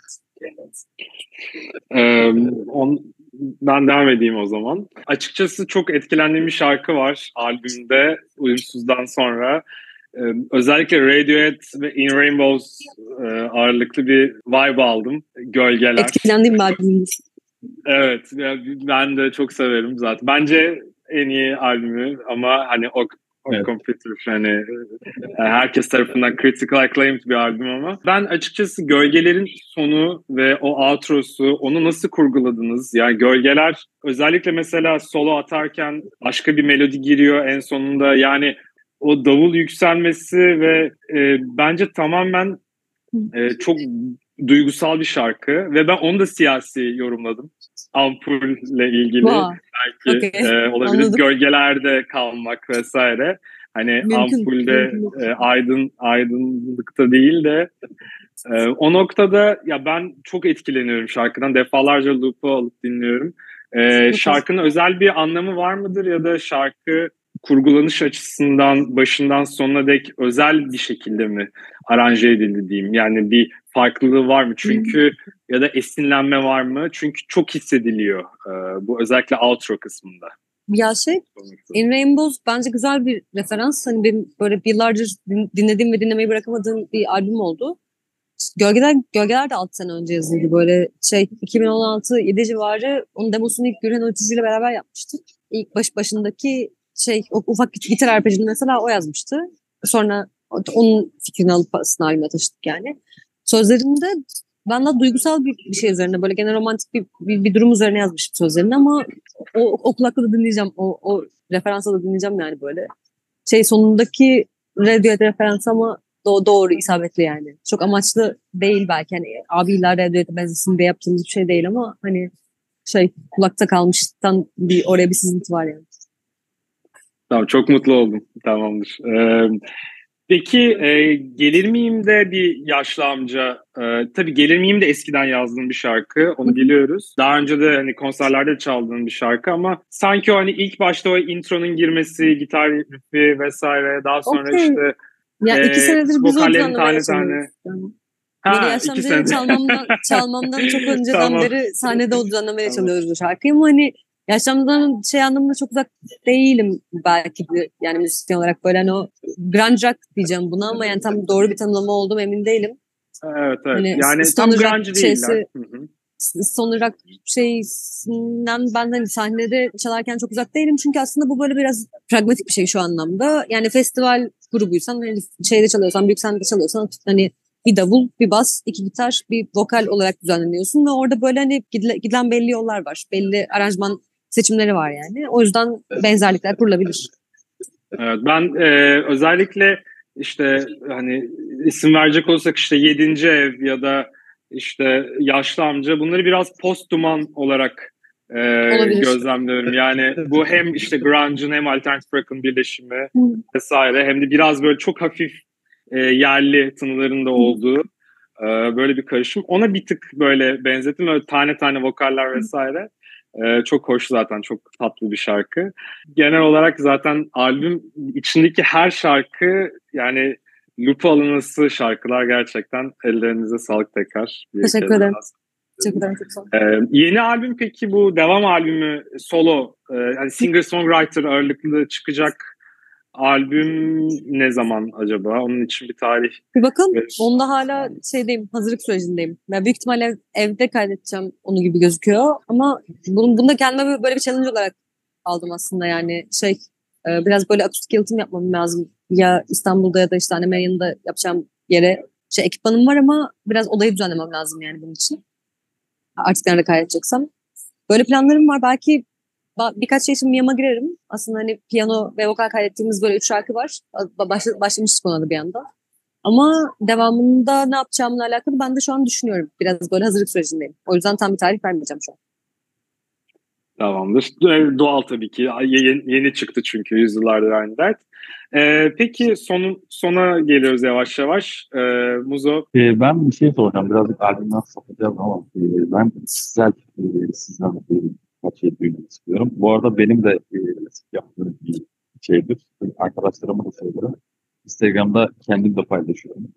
Ee, on, ben devam edeyim o zaman. Açıkçası çok etkilendiğim bir şarkı var albümde Uyumsuz'dan sonra. Ee, özellikle Radiohead ve In Rainbows e, ağırlıklı bir vibe aldım. Gölgeler. Etkilendiğim bir albümümüz. Evet, ben de çok severim zaten. Bence en iyi albümü ama hani o o evet. Computer hani e, herkes tarafından critical acclaimed bir albüm ama ben açıkçası Gölgeler'in sonu ve o outro'su onu nasıl kurguladınız? Yani Gölgeler özellikle mesela solo atarken başka bir melodi giriyor en sonunda yani o davul yükselmesi ve e, bence tamamen e, çok duygusal bir şarkı ve ben onu da siyasi yorumladım. Ampulle ilgili wow. belki okay. e, olabilir Anladım. gölgelerde kalmak vesaire. Hani mümkün, ampulde mümkün. E, aydın aydınlıkta değil de e, o noktada ya ben çok etkileniyorum şarkıdan. Defalarca loop'u alıp dinliyorum. E, şarkının özel bir anlamı var mıdır ya da şarkı kurgulanış açısından başından sonuna dek özel bir şekilde mi aranje edildi diyeyim. Yani bir farklılığı var mı? Çünkü ya da esinlenme var mı? Çünkü çok hissediliyor e, bu özellikle outro kısmında. Ya şey, In Rainbows bence güzel bir referans. Hani benim böyle yıllardır dinlediğim ve dinlemeyi bırakamadığım bir albüm oldu. Gölgeler, Gölgeler de 6 sene önce yazıldı. Böyle şey 2016-7 civarı onun demosunu ilk Gürhan Ötücü ile beraber yapmıştık. İlk baş başındaki şey o ufak gitar arpejini mesela o yazmıştı. Sonra onun fikrini alıp albüme taşıdık yani. Sözlerinde ben de duygusal bir, bir şey üzerine böyle genel romantik bir, bir, bir durum üzerine yazmışım sözlerini ama o, o kulakla da dinleyeceğim. O, o referansa da dinleyeceğim yani böyle. Şey sonundaki Radiohead referans ama do doğru isabetli yani. Çok amaçlı değil belki. Hani abiler Radiohead'e benzesin diye yaptığımız bir şey değil ama hani şey kulakta kalmıştan bir oraya bir sızıntı var yani. Tamam çok mutlu oldum. Tamamdır. Ee, peki e, Gelir miyim de bir yaşlı amca. E, tabii Gelir miyim de eskiden yazdığım bir şarkı. Onu biliyoruz. Daha önce de hani konserlerde çaldığım bir şarkı ama sanki o hani ilk başta o intronun girmesi, gitar rifi vesaire daha sonra okay. işte ya e, iki senedir biz o tane tane. Ha, iki senedir. çalmamdan, çalmamdan çok (laughs) önceden tamam. beri sahnede o düzenlemeye çalıyoruz bu şarkıyı ama hani yaşamdan şey anlamında çok uzak değilim belki de, yani müzisyen olarak böyle hani o grunge rock diyeceğim buna ama yani tam doğru bir tanımlama oldum emin değilim. Evet evet. Hani yani tam grunge değiller. Son rock şeysinden ben hani sahnede çalarken çok uzak değilim çünkü aslında bu böyle biraz pragmatik bir şey şu anlamda. Yani festival grubuysan hani şeyde çalıyorsan büyük sahnede çalıyorsan hani bir davul, bir bas, iki gitar, bir vokal olarak düzenleniyorsun ve orada böyle hani gidilen belli yollar var. Belli aranjman seçimleri var yani. O yüzden benzerlikler kurulabilir. Evet, ben e, özellikle işte hani isim verecek olsak işte yedinci ev ya da işte yaşlı amca bunları biraz post duman olarak e, gözlemliyorum. Yani bu hem işte grunge'ın hem alternatif rock'ın birleşimi vesaire hem de biraz böyle çok hafif e, yerli tınıların da olduğu e, böyle bir karışım. Ona bir tık böyle benzettim. Öyle tane tane vokaller vesaire. E, çok hoş zaten. Çok tatlı bir şarkı. Genel olarak zaten albüm içindeki her şarkı yani loop alınması şarkılar gerçekten ellerinize sağlık tekrar. Teşekkür ederim. Teşekkür ederim. Çok sağ ee, yeni albüm peki bu devam albümü solo e, yani singer songwriter ağırlıklı çıkacak albüm ne zaman acaba? Onun için bir tarih. Bir bakın. Ver. Onda hala şeydeyim, hazırlık sürecindeyim. Ben büyük ihtimalle evde kaydedeceğim onu gibi gözüküyor. Ama bunu, bunu da kendime böyle bir challenge olarak aldım aslında yani şey e, biraz böyle akustik yalıtım yapmam lazım. Ya İstanbul'da ya da işte annemin yanında yapacağım yere şey ekipmanım var ama biraz odayı düzenlemem lazım yani bunun için. Artık nerede kaydedeceksem. Böyle planlarım var. Belki birkaç şey için Miyam'a girerim. Aslında hani piyano ve vokal kaydettiğimiz böyle üç şarkı var. Başla, başlamıştık ona da bir anda. Ama devamında ne yapacağımla alakalı ben de şu an düşünüyorum. Biraz böyle hazırlık sürecindeyim. O yüzden tam bir tarih vermeyeceğim şu an. Tamamdır. Doğal tabii ki. Yeni, yeni çıktı çünkü yüzyıllardır aynı dert. Ee, peki sonun, sona geliyoruz yavaş yavaş. Ee, Muzo? Ee, ben bir şey soracağım. Birazcık albümden sapacağım ama e, ben kişisel e, sizden e, şey duymak istiyorum. Bu arada benim de e, yaptığım bir şeydir. Arkadaşlarıma da söylerim. Instagram'da kendim de paylaşıyorum.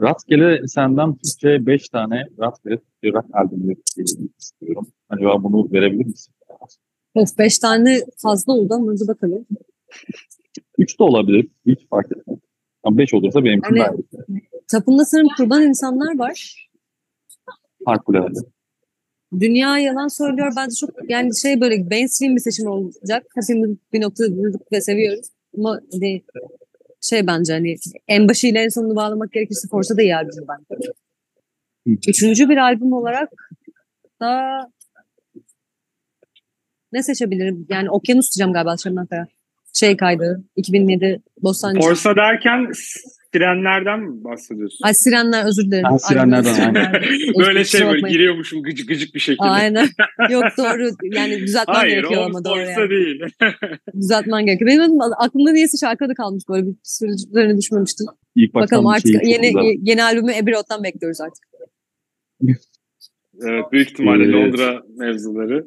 Rastgele senden Türkçe 5 tane rastgele Türkçe rock albümleri istiyorum. Acaba bunu verebilir misin? Of 5 tane fazla oldu ama hadi bakalım. 3 de olabilir. Hiç fark etmez. Ama 5 olursa benim için yani, Tapında sanırım kurban insanlar var. Harikulade. Dünya yalan söylüyor. Bence çok yani şey böyle mainstream bir seçim olacak. Hepimiz bir noktada duyduk ve seviyoruz. Ama hani şey bence hani en başıyla en sonunu bağlamak gerekirse Forza da iyi albüm bence. Üçüncü bir albüm olarak da ne seçebilirim? Yani Okyanus diyeceğim galiba Şebnem Ferah. Şey kaydı 2007 Bostancı. Forza derken Sirenlerden mi bahsediyorsun? Ay sirenler özür dilerim. Ha, sirenlerden aynen. (laughs) böyle şey böyle giriyormuşum gıcık gıcık bir şekilde. Aynen. (laughs) Yok doğru yani düzeltmen Hayır, gerekiyor ama doğru yani. değil. (laughs) Düzeltmen gerekiyor. Benim aklımda niyeyse şarkı da kalmış böyle bir sürü üzerine düşmemiştim. İlk Bakalım artık yeni güzel. yeni albümü Road'dan bekliyoruz artık. evet büyük ihtimalle Londra mevzuları.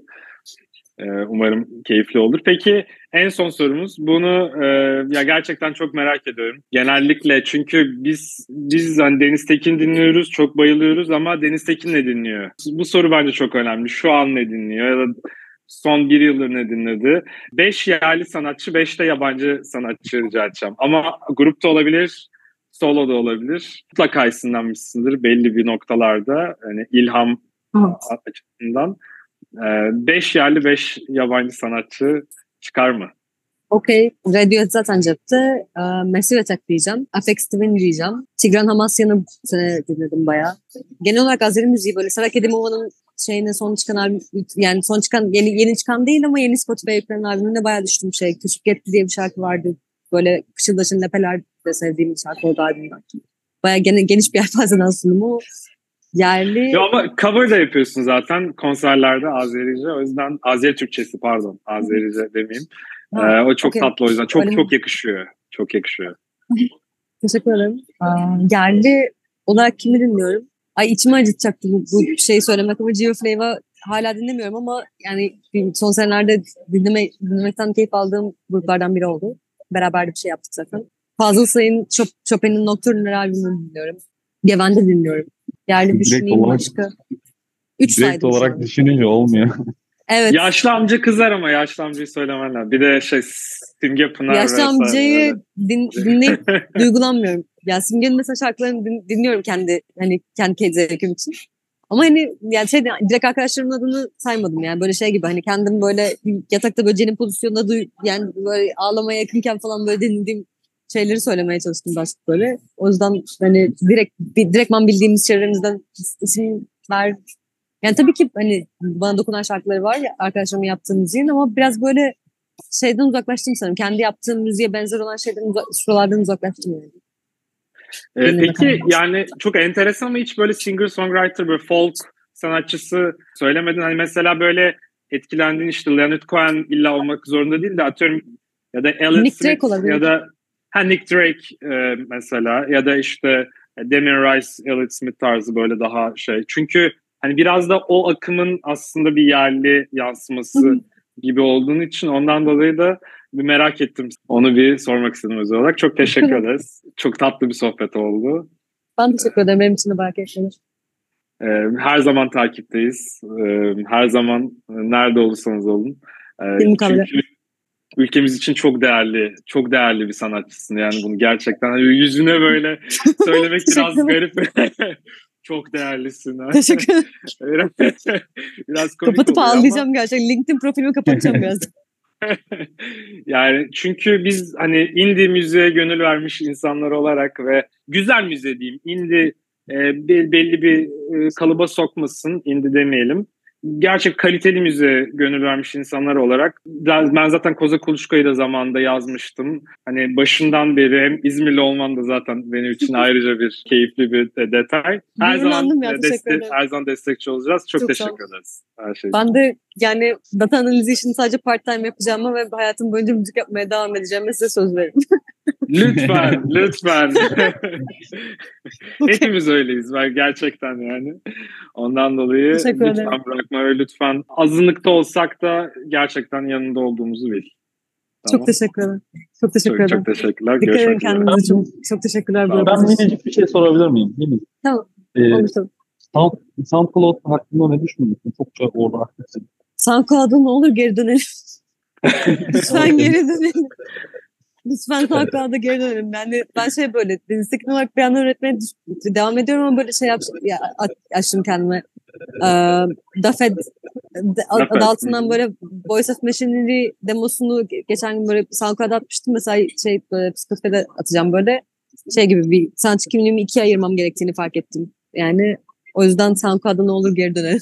Ee, umarım keyifli olur. Peki en son sorumuz bunu e, ya gerçekten çok merak ediyorum. Genellikle çünkü biz biz hani Deniz Tekin dinliyoruz, çok bayılıyoruz ama Deniz Tekin ne dinliyor? Bu soru bence çok önemli. Şu an ne dinliyor ya da son bir yıldır ne dinledi? Beş yerli sanatçı, beş de yabancı sanatçı rica edeceğim. Ama grupta olabilir, solo da olabilir. Mutlaka isimlenmişsindir belli bir noktalarda. Yani ilham evet. açısından. Ee, beş yerli beş yabancı sanatçı çıkar mı? Okey. Radiohead zaten cepte. Ee, Massive Attack diyeceğim. Afex Twin diyeceğim. Tigran Hamasyan'ı sene dinledim bayağı. Genel olarak Azeri müziği böyle Sarak Edimova'nın şeyine son çıkan albüm yani son çıkan yeni yeni çıkan değil ama yeni Spotify yüklenen albümüne bayağı düştüm şey. Küçük Getli diye bir şarkı vardı. Böyle Kışıldaş'ın Lepeler de sevdiğim bir şarkı oldu albümden. Bayağı geniş bir yelpazeden sunumu. Yerli... Ya ama cover da yapıyorsun zaten konserlerde Azerice. O yüzden Azeri Türkçesi pardon. Azerice demeyeyim. Ha, ee, o çok okay. tatlı o yüzden. Çok Öyle çok yakışıyor. Çok yakışıyor. (laughs) Teşekkür ederim. Aa, yerli olarak kimi dinliyorum? Ay içimi acıtacaktı bu, bu şeyi söylemek ama Gio Flava hala dinlemiyorum ama yani son senelerde dinleme, dinlemekten keyif aldığım gruplardan biri oldu. Beraber bir şey yaptık zaten. Fazıl Say'ın Chopin'in Nocturne'ler albümünü dinliyorum. Geven'de dinliyorum. Yerli düşüneyim başka. Üç Direkt olarak düşününce olmuyor. Evet. Yaşlı amca kızar ama yaşlı amcayı söylemen Bir de şey Simge Pınar Yaşlı amcayı din, dinleyip (laughs) duygulanmıyorum. Ya Simge'nin mesela şarkılarını din, dinliyorum kendi hani kendi zevkim için. Ama hani yani şey direkt arkadaşlarımın adını saymadım yani böyle şey gibi hani kendim böyle yatakta böyle cenin pozisyonunda duy, yani böyle ağlamaya yakınken falan böyle dinlediğim şeyleri söylemeye çalıştım böyle. O yüzden hani direkt direktman bildiğimiz şeylerimizden isim ver yani tabii ki hani bana dokunan şarkıları var ya arkadaşlarımın yaptığı müziğin ama biraz böyle şeyden uzaklaştım sanırım. Kendi yaptığım müziğe benzer olan şeyden uzak, şuralardan uzaklaştım yani. Ee, peki yani çok enteresan ama hiç böyle singer-songwriter, böyle folk sanatçısı söylemedin. Hani mesela böyle etkilendiğin işte Leonard Cohen illa olmak zorunda değil de atıyorum ya da Alan Nick Smith ya da ha, Nick Drake e, mesela ya da işte Damien Rice, Elliot Smith tarzı böyle daha şey. Çünkü hani biraz da o akımın aslında bir yerli yansıması gibi olduğunu için ondan dolayı da bir merak ettim. Onu bir sormak istedim özel olarak. Çok teşekkür (laughs) ederiz. Çok tatlı bir sohbet oldu. Ben teşekkür ederim. Benim için de merak ettiğiniz. Her zaman takipteyiz. Her zaman nerede olursanız olun. Çünkü ülkemiz için çok değerli, çok değerli bir sanatçısın. Yani bunu gerçekten hani yüzüne böyle (laughs) söylemek biraz garip. (laughs) Çok değerlisin. (laughs) Teşekkür ederim. biraz Kapatıp ağlayacağım ama... gerçekten. LinkedIn profilimi kapatacağım biraz. yani çünkü biz hani indie müziğe gönül vermiş insanlar olarak ve güzel müziğe diyeyim. Indie e, belli bir e, kalıba sokmasın, indie demeyelim gerçek kaliteli müziğe gönül vermiş insanlar olarak ben zaten Koza Kuluçka'yı da zamanında yazmıştım. Hani başından beri hem İzmirli olman da zaten benim için (laughs) ayrıca bir keyifli bir detay. Her zaman ya, destek, her zaman destekçi olacağız. Çok, Çok teşekkür ederiz. Her şey ben de yani data analizi işini sadece part time yapacağımı ve hayatım boyunca müzik yapmaya devam edeceğim size söz veririm. (laughs) lütfen, (laughs) lütfen. (laughs) (laughs) Hepimiz öyleyiz ben gerçekten yani. Ondan dolayı lütfen bırakma ve lütfen azınlıkta olsak da gerçekten yanında olduğumuzu bil. Tamam. Çok teşekkür ederim. Çok teşekkür ederim. Çok teşekkürler. Dikkat edin kendinize. Çok, çok teşekkürler. Ben, ben minicik bir şey sorabilir miyim? Minicik. Tamam. Ee, Olur tabii. Sound, SoundCloud hakkında ne düşünüyorsun? Çokça orada aktifsin. SoundCloud'a ne olur geri dönelim. Lütfen geri dönelim. Lütfen SoundCloud'a geri dönelim. Ben de ben şey böyle deniz teknik olarak bir yandan öğretmeye devam ediyorum ama böyle şey yap, ya, açtım kendime. Ee, Dafed adı altından böyle Voice of Machinery demosunu geçen gün böyle SoundCloud'a atmıştım. Mesela şey böyle Spotify'da atacağım böyle şey gibi bir sanatçı kimliğimi ikiye ayırmam gerektiğini fark ettim. Yani o yüzden SoundCloud'a ne olur geri dönelim.